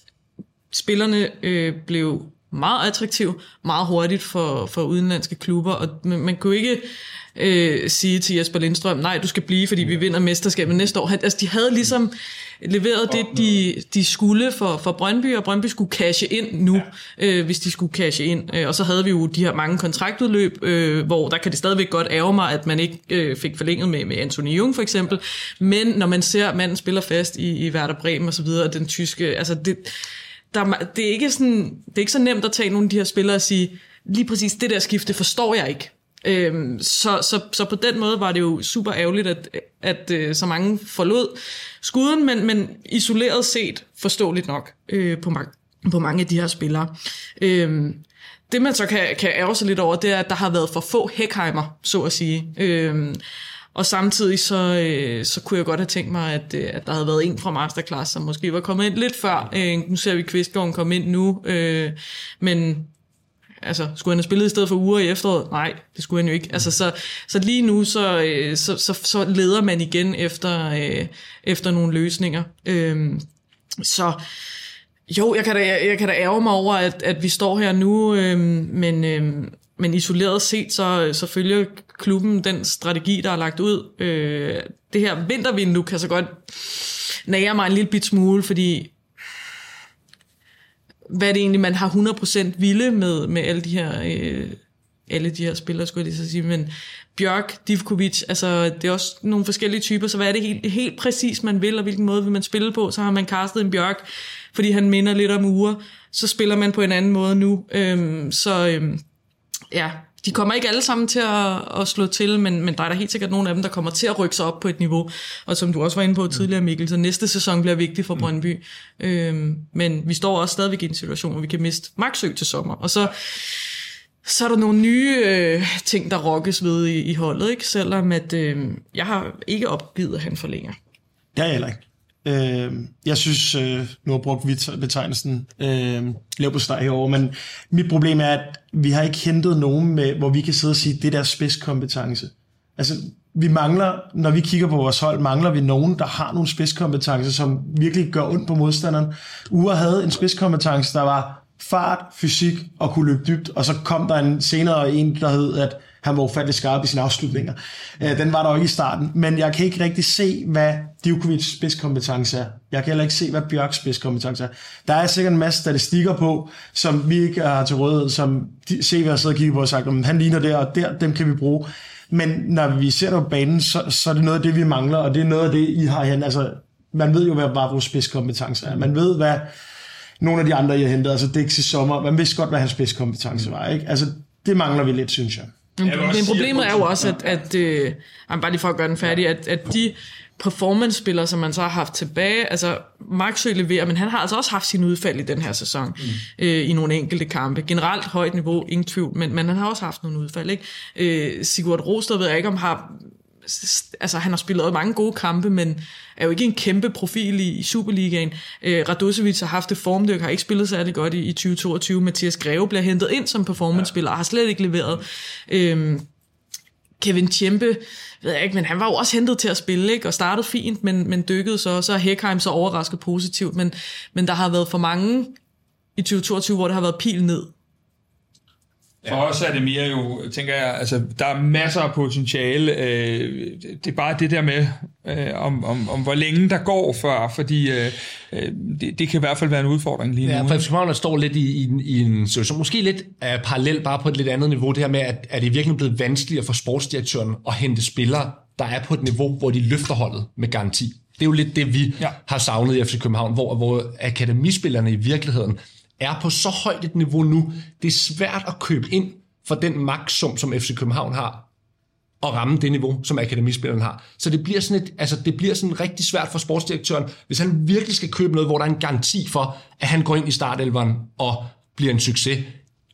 spillerne øh, blev meget attraktiv meget hurtigt for, for udenlandske klubber, og man, man kunne ikke øh, sige til Jesper Lindstrøm, nej, du skal blive, fordi vi vinder mesterskabet næste år. Altså, de havde ligesom leveret det, de, de skulle for, for Brøndby, og Brøndby skulle cashe ind nu, ja. øh, hvis de skulle cashe ind. Øh, og så havde vi jo de her mange kontraktudløb, øh, hvor der kan det stadigvæk godt ære mig, at man ikke øh, fik forlænget med, med Anthony Jung for eksempel. Men når man ser, at manden spiller fast i, i Werder Bremen og så videre, den tyske, altså det, der, det, er ikke sådan, det er ikke så nemt at tage nogle af de her spillere og sige, lige præcis det der skifte forstår jeg ikke. Øhm, så, så, så på den måde var det jo super ærgerligt, at, at øh, så mange forlod skuden, men, men isoleret set forståeligt nok øh, på, mange, på mange af de her spillere. Øh, det man så kan, kan ærge sig lidt over, det er, at der har været for få Heckheimer, så at sige. Øh, og samtidig så, øh, så kunne jeg godt have tænkt mig, at, øh, at der havde været en fra Masterclass, som måske var kommet ind lidt før. Øh, nu ser vi Kvistgaard komme ind nu, øh, men altså, skulle han have spillet i stedet for uger i efteråret? Nej, det skulle han jo ikke. Altså, så, så lige nu, så, øh, så, så, så leder man igen efter, øh, efter nogle løsninger. Øh, så jo, jeg kan da, jeg kan da ærge mig over, at, at vi står her nu, øh, men, øh, men isoleret set, så, så følger klubben den strategi, der er lagt ud. Øh, det her vintervindue kan så godt nære mig en lille bit smule, fordi hvad det egentlig, man har 100% vilde med, med alle de her... Øh, alle de her spillere, skulle jeg lige så sige, men Bjørk, Divkovic, altså det er også nogle forskellige typer, så hvad er det helt, helt præcis, man vil, og hvilken måde vil man spille på? Så har man castet en Bjørk, fordi han minder lidt om Ure, så spiller man på en anden måde nu. Øhm, så øhm, ja, de kommer ikke alle sammen til at, at slå til, men, men der er der helt sikkert nogle af dem, der kommer til at rykke sig op på et niveau. Og som du også var inde på tidligere, Mikkel, så næste sæson bliver vigtig for Brøndby. Mm. Øhm, men vi står også stadigvæk i en situation, hvor vi kan miste Maxø til sommer. Og så, så er der nogle nye øh, ting, der rokkes ved i, i holdet, ikke? selvom at, øh, jeg har ikke opgivet, at han forlænger. Det er heller ikke. Øh, jeg synes, øh, nu har brugt betegnelsen øh, lav på steg herovre, men mit problem er, at vi har ikke hentet nogen, med, hvor vi kan sidde og sige, det der spidskompetence. Altså, vi mangler, når vi kigger på vores hold, mangler vi nogen, der har nogle spidskompetence, som virkelig gør ondt på modstanderen. Ure havde en spidskompetence, der var fart, fysik og kunne løbe dybt, og så kom der en senere en, der hed, at han var ufattelig skarp i sine afslutninger. Øh, den var der jo ikke i starten, men jeg kan ikke rigtig se, hvad Djokovic spidskompetence er. Jeg kan heller ikke se, hvad Bjørks spidskompetence er. Der er sikkert en masse statistikker på, som vi ikke har til rådighed, som CV har siddet og kigget på og sagt, at han ligner der og der, dem kan vi bruge. Men når vi ser det på banen, så, så er det noget af det, vi mangler, og det er noget af det, I har hen. Altså, man ved jo, hvad var vores spidskompetence er. Man ved, hvad nogle af de andre, I har hentet, altså Dixie Sommer, man vidste godt, hvad hans spidskompetence var. Ikke? Altså, det mangler vi lidt, synes jeg. Men, men problemet er jo også, at, at øh, bare lige for at gøre den færdig, at, at de performance-spillere, som man så har haft tilbage. Altså, Maxø leverer, men han har altså også haft sin udfald i den her sæson, mm. øh, i nogle enkelte kampe. Generelt højt niveau, ingen tvivl, men, men han har også haft nogle udfald. Ikke? Øh, Sigurd Rosted ved jeg ikke, om har altså han har spillet mange gode kampe, men er jo ikke en kæmpe profil i, i Superligaen. Øh, Radosevic har haft det formdyk, har ikke spillet særlig godt i, i 2022. Mathias Greve bliver hentet ind som performance-spiller, og har slet ikke leveret. Øh, Kevin Tjempe, ved jeg ikke, men han var jo også hentet til at spille, ikke? og startede fint, men, men dykkede så, så er Heckheim så overrasket positivt, men, men der har været for mange i 2022, hvor det har været pil ned. For ja. os er det mere jo, tænker jeg, altså der er masser af potentiale. Øh, det er bare det der med, øh, om, om, om hvor længe der går før, fordi øh, øh det, det kan i hvert fald være en udfordring lige ja, nu. Ja, for København står lidt i, i, i en situation, måske lidt uh, parallel, bare på et lidt andet niveau, det her med, at, at det virkelig blevet vanskeligere for sportsdirektøren at hente spillere, der er på et niveau, hvor de løfter holdet med garanti. Det er jo lidt det, vi ja. har savnet i FC København, hvor, hvor akademispillerne i virkeligheden er på så højt et niveau nu, det er svært at købe ind for den makssum, som FC København har, og ramme det niveau, som akademispilleren har. Så det bliver sådan, et, altså det bliver sådan rigtig svært for sportsdirektøren, hvis han virkelig skal købe noget, hvor der er en garanti for, at han går ind i startelveren og bliver en succes.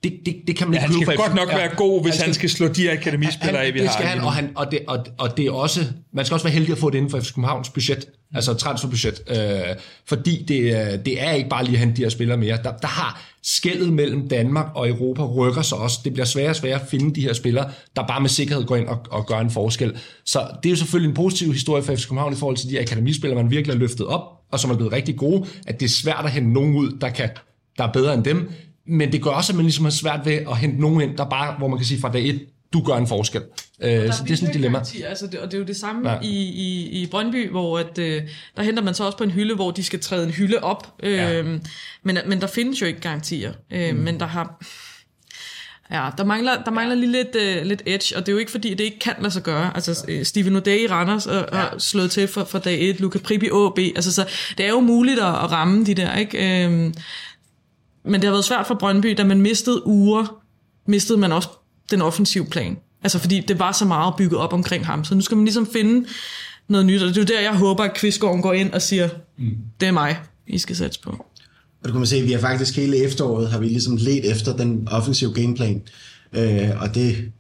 Det, det, det kan man ikke ja, han skal godt nok være god, hvis han skal, han skal slå de akademispillere af, vi det skal har. Han, og, han, og, det, og, og det er også, man skal også være heldig at få det inden for FC Københavns budget, altså transferbudget, øh, fordi det, det er ikke bare lige at hente de her spillere mere. Der, der har skældet mellem Danmark og Europa rykker sig også. Det bliver sværere og sværere at finde de her spillere, der bare med sikkerhed går ind og, og gør en forskel. Så det er jo selvfølgelig en positiv historie for FC København i forhold til de akademispillere, man virkelig har løftet op, og som er blevet rigtig gode, at det er svært at hente nogen ud, der, kan, der er bedre end dem. Men det gør også, at man ligesom har svært ved at hente nogen ind, der bare, hvor man kan sige fra dag et, du gør en forskel. Øh, så det er sådan et dilemma. Altså det, og det er jo det samme ja. i, i, i Brøndby, hvor at, øh, der henter man så også på en hylde, hvor de skal træde en hylde op. Øh, ja. men, men der findes jo ikke garantier. Øh, mm. Men der har... Ja, der mangler, der mangler lige lidt, uh, lidt edge, og det er jo ikke fordi, det ikke kan lade sig gøre. Altså, uh, Steven O'Day i Randers uh, ja. har slået til for, for dag 1, Luca Pribi AB, altså så det er jo muligt at, at ramme de der, ikke? Uh, men det har været svært for Brøndby, da man mistede uger, mistede man også den offensive plan. Altså fordi det var så meget bygget op omkring ham. Så nu skal man ligesom finde noget nyt, og det er jo der, jeg håber, at Kvistgården går ind og siger, mm. det er mig, I skal sætte på. Og du kan man se, at vi har faktisk hele efteråret, har vi ligesom let efter den offensive gameplan. Øh, og det,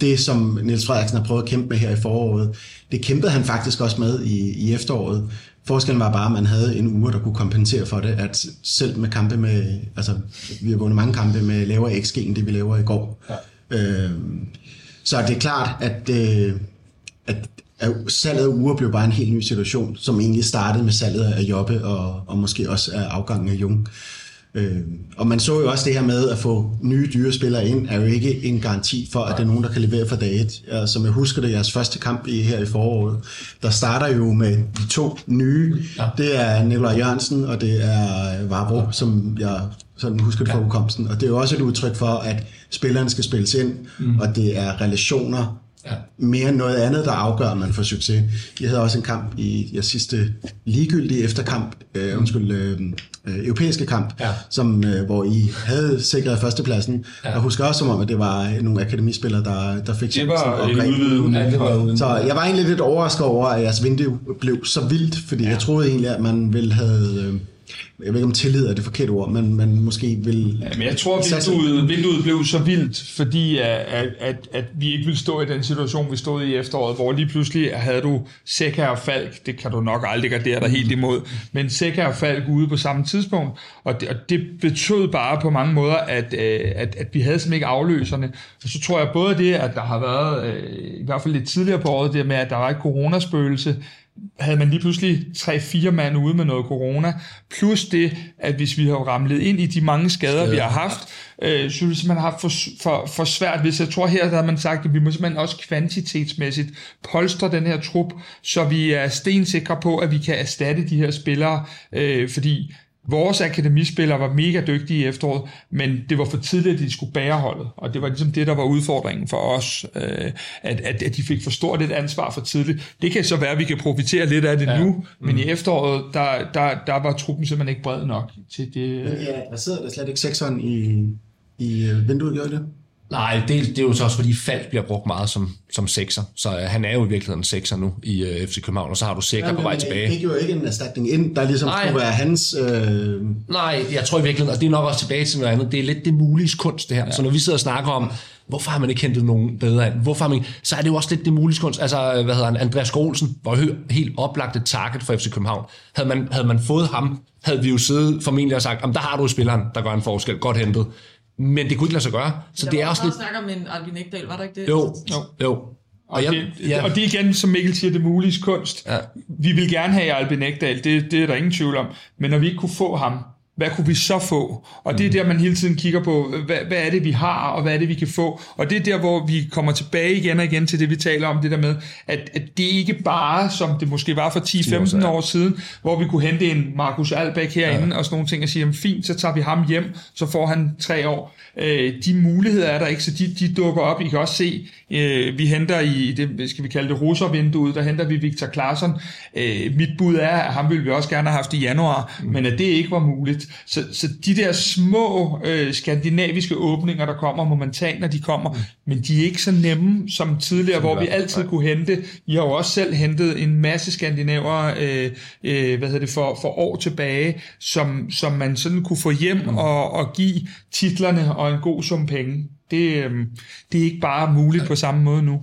det, som Niels Frederiksen har prøvet at kæmpe med her i foråret, det kæmpede han faktisk også med i, i efteråret. Forskellen var bare, at man havde en uge, der kunne kompensere for det, at selv med kampe med, altså vi har vundet mange kampe med lavere XG, end det vi laver i går. Ja Øh, så det er klart, at, øh, at, at salget af uger blev bare en helt ny situation, som egentlig startede med salget af Jobbe og, og måske også af afgangen af Jung. Øh, og man så jo også det her med at få nye dyre spillere ind, er jo ikke en garanti for, at det er nogen, der kan levere for dag et. Ja, som jeg husker det, jeres første kamp i, her i foråret, der starter jo med de to nye. Ja. Det er Nikolaj Jørgensen, og det er Vavro, som jeg sådan husker det fra udkomsten. Og det er jo også et udtryk for, at spillerne skal spilles ind, mm. og det er relationer ja. mere end noget andet, der afgør, at man får succes. Jeg havde også en kamp i jeres sidste ligegyldige efterkamp, øh, undskyld, øh, øh, europæiske kamp, ja. som, øh, hvor I havde sikret førstepladsen. Ja. Jeg husker også som om, at det var nogle akademispillere, der, der fik det var en udvidende. Ja, det var Så jeg var egentlig lidt overrasket over, at jeres vindue blev så vildt, fordi ja. jeg troede egentlig, at man ville have... Øh, jeg ved ikke om tillid er det forkerte ord, men man måske vil... Ja, men jeg tror, at vinduet, vinduet blev så vildt, fordi at, at, at vi ikke ville stå i den situation, vi stod i efteråret, hvor lige pludselig havde du Sækker og Falk, det kan du nok aldrig gardere dig helt imod, men Sækker og Falk ude på samme tidspunkt, og det, og det betød bare på mange måder, at, øh, at, at vi havde simpelthen ikke afløserne. Og så tror jeg både det, at der har været, øh, i hvert fald lidt tidligere på året, det med, at der var et coronaspøgelse, havde man lige pludselig tre-fire mand ude med noget corona, plus det, at hvis vi har ramlet ind i de mange skader, skader. vi har haft, øh, så ville man have for, for, for svært, hvis jeg tror her, der har man sagt, at vi må simpelthen også kvantitetsmæssigt polstre den her trup, så vi er stensikre på, at vi kan erstatte de her spillere, øh, fordi Vores akademispillere var mega dygtige i efteråret, men det var for tidligt, at de skulle bære holdet. Og det var ligesom det, der var udfordringen for os, øh, at, at, at de fik for stort et ansvar for tidligt. Det kan så være, at vi kan profitere lidt af det ja. nu, mm. men i efteråret, der, der, der var truppen simpelthen ikke bred nok til det. Men ja, der sidder der slet ikke sekseren i, i øh, vinduet, gør det? Nej, det, det er jo så også, fordi Falk bliver brugt meget som, som sekser. Så uh, han er jo i virkeligheden sekser nu i uh, FC København, og så har du Sækker på vej tilbage. Det giver jo ikke en erstatning ind, der ligesom Nej. skulle være hans... Øh, Nej, jeg tror i virkeligheden, og det er nok også tilbage til noget andet, det er lidt det mulige kunst, det her. Ja. Så når vi sidder og snakker om, hvorfor har man ikke hentet nogen bedre ind, hvorfor har man, ikke- så er det jo også lidt det mulige kunst. Altså, hvad hedder han, Andreas Olsen var jo helt oplagt et target for FC København. Havde man, havde man fået ham, havde vi jo siddet formentlig og sagt, der har du spilleren, der gør en forskel, godt hentet. Men det kunne ikke lade sig gøre. Så det er også lidt... snakker om en Albin Ekdal, var der ikke det? Jo, Jo. jo. Og, jeg- det, ja. og det er igen, som Mikkel siger, det mulige kunst. Ja. Vi vil gerne have Albin Ekdal, det, det er der ingen tvivl om. Men når vi ikke kunne få ham, hvad kunne vi så få? Og det er der, man hele tiden kigger på, hvad, hvad er det, vi har, og hvad er det, vi kan få? Og det er der, hvor vi kommer tilbage igen og igen til det, vi taler om, det der med, at, at det ikke bare, som det måske var for 10-15 år siden, hvor vi kunne hente en Markus Albæk herinde ja. og sådan nogle ting, og sige, jamen fint, så tager vi ham hjem, så får han tre år. Øh, de muligheder er der ikke, så de, de dukker op. I kan også se, øh, vi henter i det, skal vi kalde det russervinduet, der henter vi Victor Claesson. Øh, mit bud er, at ham ville vi også gerne have haft i januar, mm. men at det ikke var muligt. Så, så de der små øh, skandinaviske åbninger, der kommer momentant, når de kommer, mm. men de er ikke så nemme som tidligere, hvor vi altid kunne hente. I har jo også selv hentet en masse skandinaver øh, øh, hvad hedder det, for, for år tilbage, som, som man sådan kunne få hjem mm. og, og give titlerne og en god sum penge. Det, øhm, det er ikke bare muligt på samme måde nu.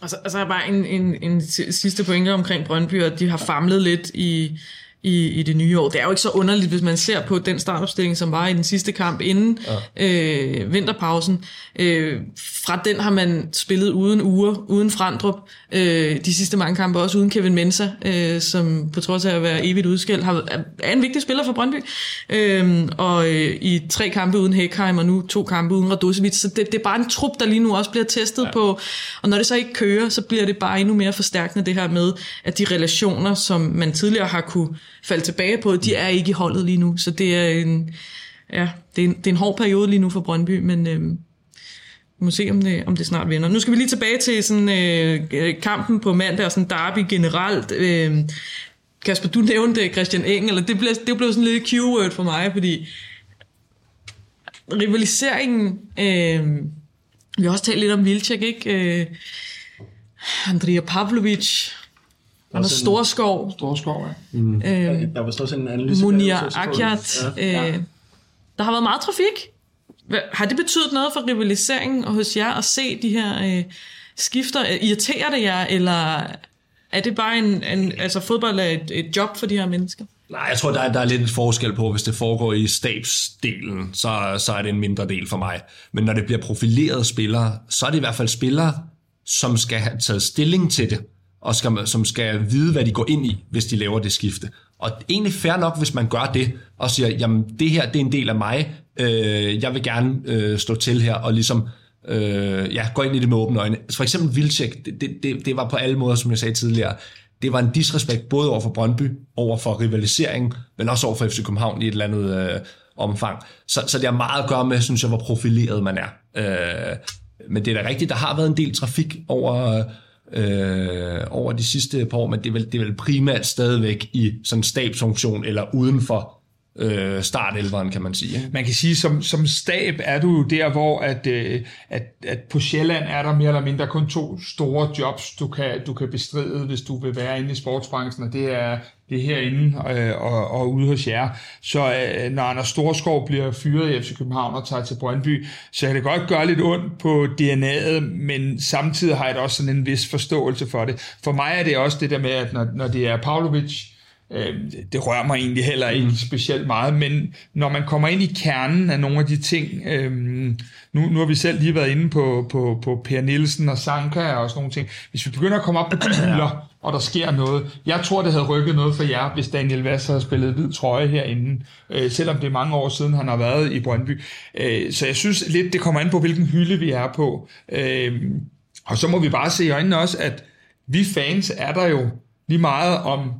Og så, og så er bare en, en, en sidste pointe omkring Brøndby, at de har famlet lidt i, i, i det nye år. Det er jo ikke så underligt, hvis man ser på den startopstilling, som var i den sidste kamp inden ja. øh, vinterpausen. Øh, fra den har man spillet uden uger, uden Frandrup. Øh, de sidste mange kampe også uden Kevin Mensa, øh, som på trods af at være evigt udskilt, har, er en vigtig spiller for Brøndby. Øh, og øh, i tre kampe uden Hækheim, og nu to kampe uden Radosevic. Så det, det er bare en trup, der lige nu også bliver testet ja. på. Og når det så ikke kører, så bliver det bare endnu mere forstærkende det her med, at de relationer, som man tidligere har kunne falde tilbage på, de er ikke i holdet lige nu. Så det er en, ja, det er en, det er en hård periode lige nu for Brøndby, men øh, vi må se, om det, om det snart vinder. Nu skal vi lige tilbage til sådan, øh, kampen på mandag og sådan derby generelt. Øh, Kasper, du nævnte Christian Eng, eller det blev, det blev sådan lidt keyword for mig, fordi rivaliseringen, øh, vi har også talt lidt om Vilcek, ikke? Øh, Andrea Pavlovic, Anders Også Storskov, Storskov, ja. øh, der var sådan en analyse. Munir Akyat. Ja. Øh, der har været meget trafik. Hvad- Har det betydet noget for rivaliseringen og hos jer at se de her øh, skifter? Irriterer det jer, eller er det bare en, en altså fodbold er et, et job for de her mennesker? Nej, jeg tror, der er, der er lidt en forskel på, hvis det foregår i stabsdelen, så, så er det en mindre del for mig. Men når det bliver profilerede spillere, så er det i hvert fald spillere, som skal have taget stilling til det, og skal, som skal vide, hvad de går ind i, hvis de laver det skifte. Og egentlig fair nok, hvis man gør det, og siger, jamen det her, det er en del af mig, øh, jeg vil gerne øh, stå til her, og ligesom øh, ja, gå ind i det med åbne øjne. For eksempel Vilcek, det, det, det, det var på alle måder, som jeg sagde tidligere, det var en disrespekt både over for Brøndby, over for rivaliseringen, men også over for FC København i et eller andet øh, omfang. Så, så det har meget at gøre med, synes jeg, hvor profileret man er. Øh, men det er da rigtigt, der har været en del trafik over, øh, øh, over de sidste par år, men det er, vel, det er vel primært stadigvæk i sådan en stabsfunktion eller uden for øh, startelveren, kan man sige. Man kan sige, som, som stab er du jo der, hvor at, øh, at, at på Sjælland er der mere eller mindre kun to store jobs, du kan, du kan bestride, hvis du vil være inde i sportsbranchen, og det er, det er herinde øh, og, og ude hos jer. Så øh, når Anders Storskov bliver fyret i FC København og tager til Brøndby, så kan det godt gøre lidt ondt på DNA'et, men samtidig har jeg da også sådan en vis forståelse for det. For mig er det også det der med, at når, når det er Pavlovic, Øh, det rører mig egentlig heller ikke specielt meget, men når man kommer ind i kernen af nogle af de ting, øh, nu, nu har vi selv lige været inde på, på, på Per Nielsen og Sanka og sådan nogle ting. Hvis vi begynder at komme op på hylder, og der sker noget, jeg tror, det havde rykket noget for jer, hvis Daniel Vass havde spillet hvid trøje herinde, øh, selvom det er mange år siden, han har været i Brøndby. Øh, så jeg synes lidt, det kommer an på, hvilken hylde vi er på. Øh, og så må vi bare se i øjnene også, at vi fans er der jo lige meget om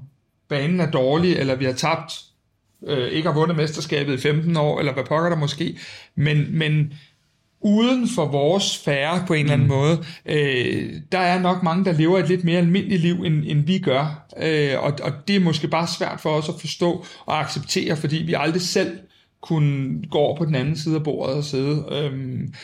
banen er dårlig, eller vi har tabt, øh, ikke har vundet mesterskabet i 15 år, eller hvad pokker der måske, men, men uden for vores sfære på en eller anden måde, øh, der er nok mange, der lever et lidt mere almindeligt liv, end, end vi gør, øh, og, og det er måske bare svært for os at forstå og acceptere, fordi vi aldrig selv kunne gå over på den anden side af bordet og sidde. Øhm,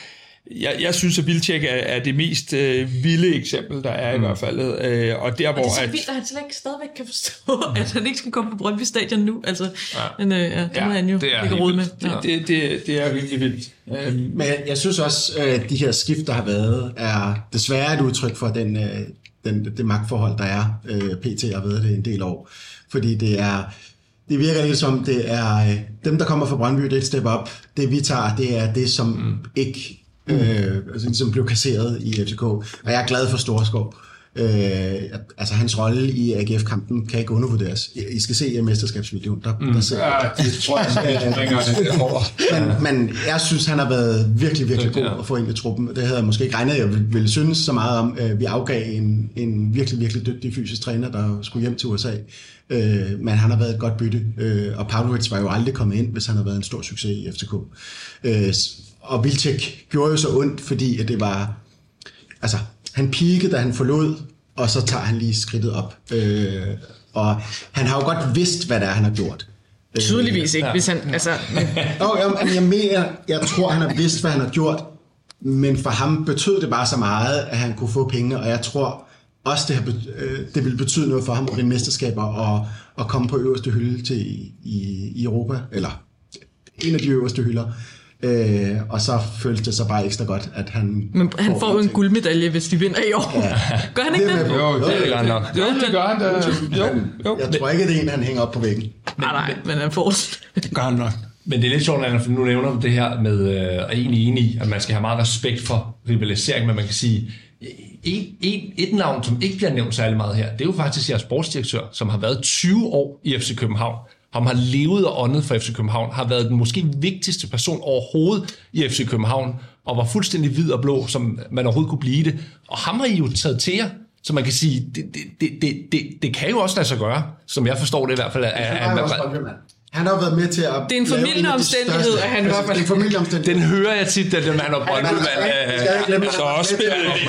jeg, jeg synes, at Vilcek er, er det mest øh, vilde eksempel, der er mm. i hvert fald. Øh, og der, Og hvor... det er så at, vildt, at han slet ikke stadigvæk kan forstå, at han ikke skal komme på Brøndby Stadion nu. Altså, ja. Men øh, ja, det Ja, må han jo det er ikke rode med. det, Ja. det, det, det er virkelig vildt. Øh, Men jeg, jeg synes også, at de her skift, der har været, er desværre et udtryk for den, øh, den, det magtforhold, der er. Øh, PT har været det en del år. Fordi det er... Det virker lidt som, det er øh, dem, der kommer fra Brøndby, det er et step up. Det vi tager, det er det, som mm. ikke øh, altså, som blev kasseret i FCK. Og jeg er glad for Storskov. Øh, altså hans rolle i AGF-kampen kan ikke undervurderes. I I skal se mesterskabsvideoen, der, mm. der ser ja, det tror jeg, jeg men, men jeg synes, han har været virkelig, virkelig god at få ind i truppen. Det havde jeg måske ikke regnet, jeg ville, ville synes så meget om. Øh, Vi afgav en, en virkelig, virkelig dygtig fysisk træner, der skulle hjem til USA. Øh, Men han har været et godt bytte. Øh, Og Pavlovic var jo aldrig kommet ind, hvis han havde været en stor succes i FCK. Øh, Og Vilcek gjorde jo så ondt, fordi at det var... Altså, han peakede, da han forlod, og så tager han lige skridtet op. Øh, Og han har jo godt vidst, hvad det er, han har gjort. Tydeligvis ikke, hvis han... Altså, men, Jo, jeg, mener, jeg tror, han har vidst, hvad han har gjort, men for ham betød det bare så meget, at han kunne få penge, og jeg tror også, det, har, øh, det ville betyde noget for ham at vinde mesterskaber og, og komme på øverste hylde til i, i Europa, eller en af de øverste hylder. Øh, og så føltes det så bare ekstra godt, at han... men han får jo en ting. guldmedalje, hvis de vinder i år. Ja. Gør han ikke Det er det? Jo, det Det er godt nok. Jo, det gør han da. Jo, jo. Jeg tror ikke, det er en, han hænger op på væggen. Nej, nej, men han får Gør han nok. Men det er lidt sjovt, for nu nævner du det her med, øh, og egentlig enig i, at man skal have meget respekt for rivalisering, men man kan sige, en, en, et navn, som ikke bliver nævnt særlig meget her, det er jo faktisk jeres sportsdirektør, som har været 20 år i FC København. Ham har levet og åndet for FC København, har været den måske vigtigste person overhovedet i FC København, og var fuldstændig hvid og blå, som man overhovedet kunne blive det. Og ham har I jo taget til jer, så man kan sige, det, det, det, det, det, det kan jo også lade sig gøre, som jeg forstår det i hvert fald. At, Han at, er at, Brøndby-mand. Han har været med til at... Det er en lave formildende af de omstændighed, at han fald- Det er en familieomstændighed. den hører jeg tit, at den mand og Brøndby, Man at Så var også at-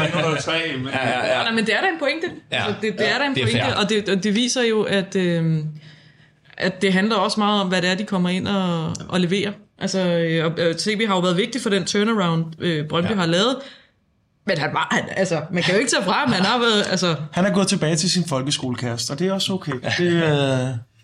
1903. men- Ja, men det er da en pointe. Ja. Altså, det, det er da en det pointe, og det, og det viser jo, at, øh, at det handler også meget om, hvad det er, de kommer ind og, og leverer. Altså, øh, og, øh, TV har jo været vigtig for den turnaround, øh, Brøndby ja. har lavet. Men han var, han, altså, man kan jo ikke tage fra ham, han har været, altså, Han er gået tilbage til sin folkeskolekast, og det er også okay. Det, øh,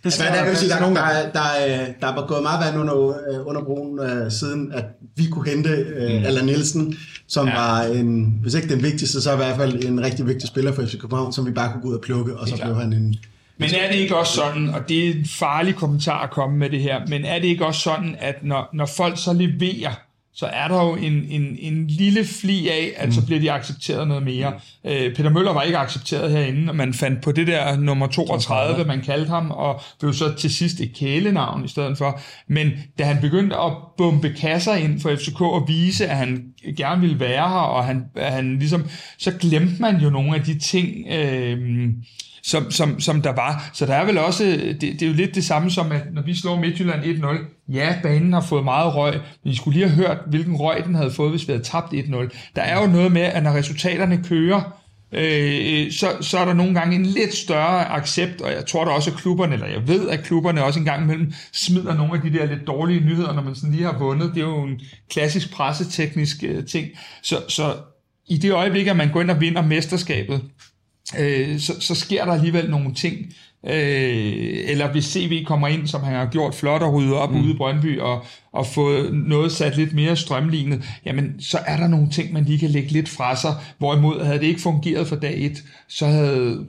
det Men der, jeg vil sige, der er nogen, der, er- der, er- der var gået meget vand under, øh, under broen øh, siden, at vi kunne hente øh, mm. Allan Nielsen, som ja. var en, hvis ikke den vigtigste, så i hvert fald en rigtig vigtig spiller for FC København, som vi bare kunne gå ud og plukke, og så blev han en... Men er det ikke også sådan, og det er en farlig kommentar at komme med det her, men er det ikke også sådan, at når, når folk så leverer, så er der jo en, en, en lille fli af, at så bliver de accepteret noget mere. Øh, Peter Møller var ikke accepteret herinde, og man fandt på det der nummer 32, man kaldte ham, og blev så til sidst et kælenavn i stedet for. Men da han begyndte at bombe kasser ind for FCK og vise, at han gerne ville være her, og han, han ligesom, så glemte man jo nogle af de ting, øh, som, som, som der var. Så der er vel også, det, det er jo lidt det samme som, at når vi slår Midtjylland 1-0, ja, banen har fået meget røg, men I skulle lige have hørt, hvilken røg den havde fået, hvis vi havde tabt 1-0. Der er jo noget med, at når resultaterne kører, øh, så, så er der nogle gange en lidt større accept, og jeg tror da også, at klubberne, eller jeg ved, at klubberne også en gang imellem smider nogle af de der lidt dårlige nyheder, når man sådan lige har vundet. Det er jo en klassisk presseteknisk øh, ting. Så, så i det øjeblik, at man går ind og vinder mesterskabet, øh, så, så sker der alligevel nogle ting. Øh, eller hvis CV kommer ind, som han har gjort flot og ryddet op mm. ude i Brøndby, og, og fået noget sat lidt mere strømlignet, jamen så er der nogle ting, man lige kan lægge lidt fra sig. Hvorimod havde det ikke fungeret fra dag et, så havde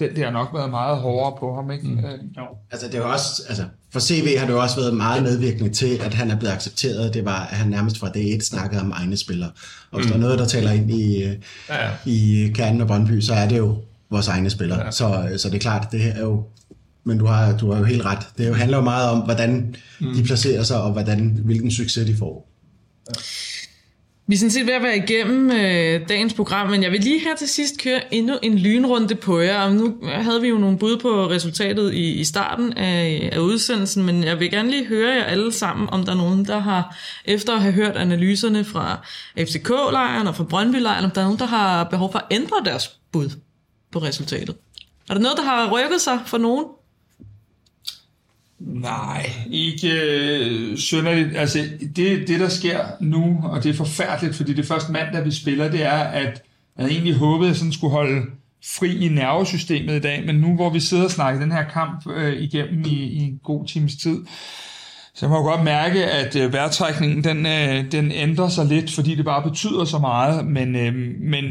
den der nok været meget hårdere på ham. Ikke? Mm. Øh, jo. Altså, det er også, altså, for CV har det jo også været meget medvirkende til, at han er blevet accepteret. Det var, at han nærmest fra dag et snakkede om egne spillere. Og hvis mm. der er noget, der taler ind i, øh, Ja, ja. i kernen af Brøndby, så er det jo vores egne spillere. Ja. Så, så det er klart, det her er jo men du har, du har jo helt ret. Det handler jo meget om, hvordan mm. de placerer sig, og hvordan, hvilken succes de får. Vi er sådan set ved at være igennem øh, dagens program, men jeg vil lige her til sidst køre endnu en lynrunde på jer. Og nu havde vi jo nogle bud på resultatet i, i starten af, af udsendelsen, men jeg vil gerne lige høre jer alle sammen, om der er nogen, der har, efter at have hørt analyserne fra FCK-lejren og fra Brøndby-lejren, om der er nogen, der har behov for at ændre deres bud på resultatet. Er der noget, der har rykket sig for nogen? Nej, ikke øh, sønderligt. Altså, det, det, der sker nu, og det er forfærdeligt, fordi det første mandag, vi spiller, det er, at jeg havde egentlig håbet, at jeg sådan skulle holde fri i nervesystemet i dag, men nu hvor vi sidder og snakker den her kamp øh, igennem i, i en god times tid, så jeg må godt mærke, at øh, vejrtrækningen den, øh, den ændrer sig lidt, fordi det bare betyder så meget, men, øh, men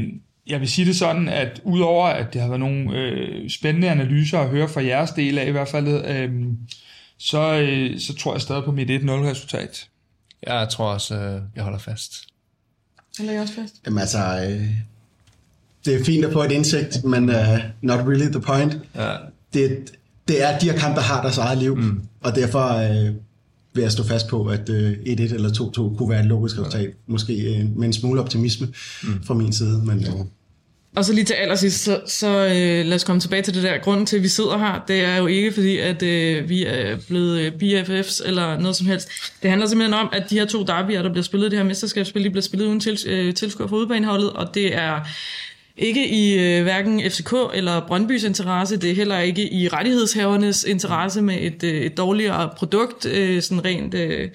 jeg vil sige det sådan, at udover at det har været nogle øh, spændende analyser at høre fra jeres del af i hvert fald, øh, så, øh, så tror jeg stadig på mit 1-0-resultat. Jeg tror også, øh, jeg holder fast. Eller jeg også fast? Jamen altså, øh, det er fint at få et indsigt, men uh, not really the point. Ja. Det, det er, de her kampe har deres eget liv, mm. og derfor øh, vil jeg stå fast på, at øh, 1-1 eller 2-2 kunne være et logisk resultat. Måske øh, med en smule optimisme mm. fra min side, men... Øh, og så lige til allersidst, så, så øh, lad os komme tilbage til det der. Grunden til, at vi sidder her, det er jo ikke fordi, at øh, vi er blevet øh, BFFs eller noget som helst. Det handler simpelthen om, at de her to derbyer, der bliver spillet, det her mesterskabsspil, de bliver spillet uden til, øh, tilskuer for udbaneholdet, og det er ikke i øh, hverken FCK eller Brøndbys interesse, det er heller ikke i rettighedshavernes interesse med et, øh, et dårligere produkt, øh, sådan rent... Øh,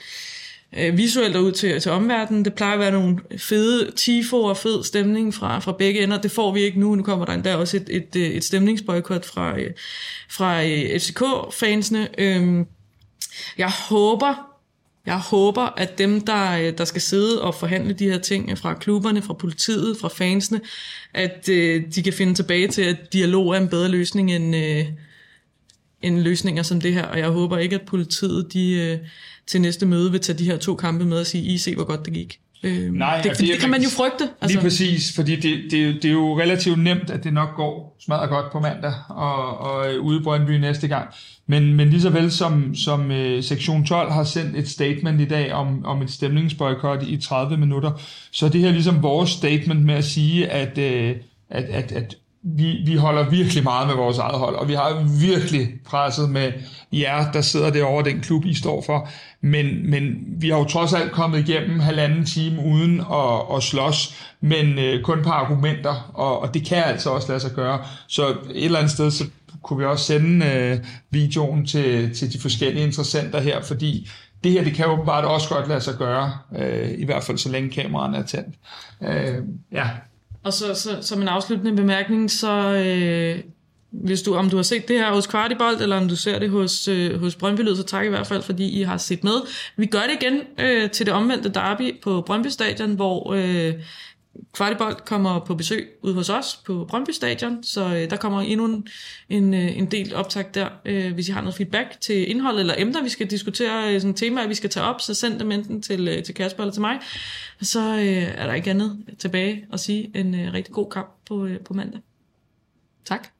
øh, visuelt og ud til, til omverdenen. Det plejer at være nogle fede tifo og fed stemning fra, fra begge ender. Det får vi ikke nu. Nu kommer der endda også et, et, øh, et stemningsboykot fra, øh, fra øh, FCK-fansene. Øh, jeg håber, jeg håber, at dem, der, øh, der skal sidde og forhandle de her ting fra klubberne, fra politiet, fra fansene, at øh, de kan finde tilbage til, at dialog er en bedre løsning end, øh, end løsninger som det her. Og jeg håber ikke, at politiet de, øh, til næste møde vil tage de her to kampe med og sige, I se, hvor godt det gik. Øh, Nej, det, altså, det, det kan man jo frygte. Altså. Lige præcis, fordi det, det, det er jo relativt nemt, at det nok går smadret godt på mandag og, og øh, ude i Brøndby næste gang. Men, men lige så vel som, som øh, sektion 12 har sendt et statement i dag om, om et stemningsboykot i 30 minutter, så er det her ligesom vores statement med at sige, at, øh, at, at, at vi, vi holder virkelig meget med vores eget hold, og vi har virkelig presset med jer, der sidder derovre, den klub, I står for. Men, men vi har jo trods alt kommet igennem halvanden time uden at, at slås, men øh, kun på argumenter, og, og det kan altså også lade sig gøre. Så et eller andet sted, så kunne vi også sende øh, videoen til, til de forskellige interessenter her, fordi det her, det kan åbenbart også godt lade sig gøre, øh, i hvert fald så længe kameraerne er tændt. Øh, ja, og så, så som en afsluttende bemærkning, så øh, hvis du, om du har set det her hos Kvartibolt, eller om du ser det hos, øh, hos Brøndby Lyd, så tak i hvert fald, fordi I har set med. Vi gør det igen øh, til det omvendte derby på Brøndby Stadion, hvor øh, Kvartibold kommer på besøg ude hos os på Brøndby Stadion, så øh, der kommer endnu en, en, øh, en del optag der. Øh, hvis I har noget feedback til indhold eller emner, vi skal diskutere, øh, sådan temaer, vi skal tage op, så send dem enten til, øh, til Kasper eller til mig. Så øh, er der ikke andet tilbage at sige en øh, rigtig god kamp på, øh, på mandag. Tak.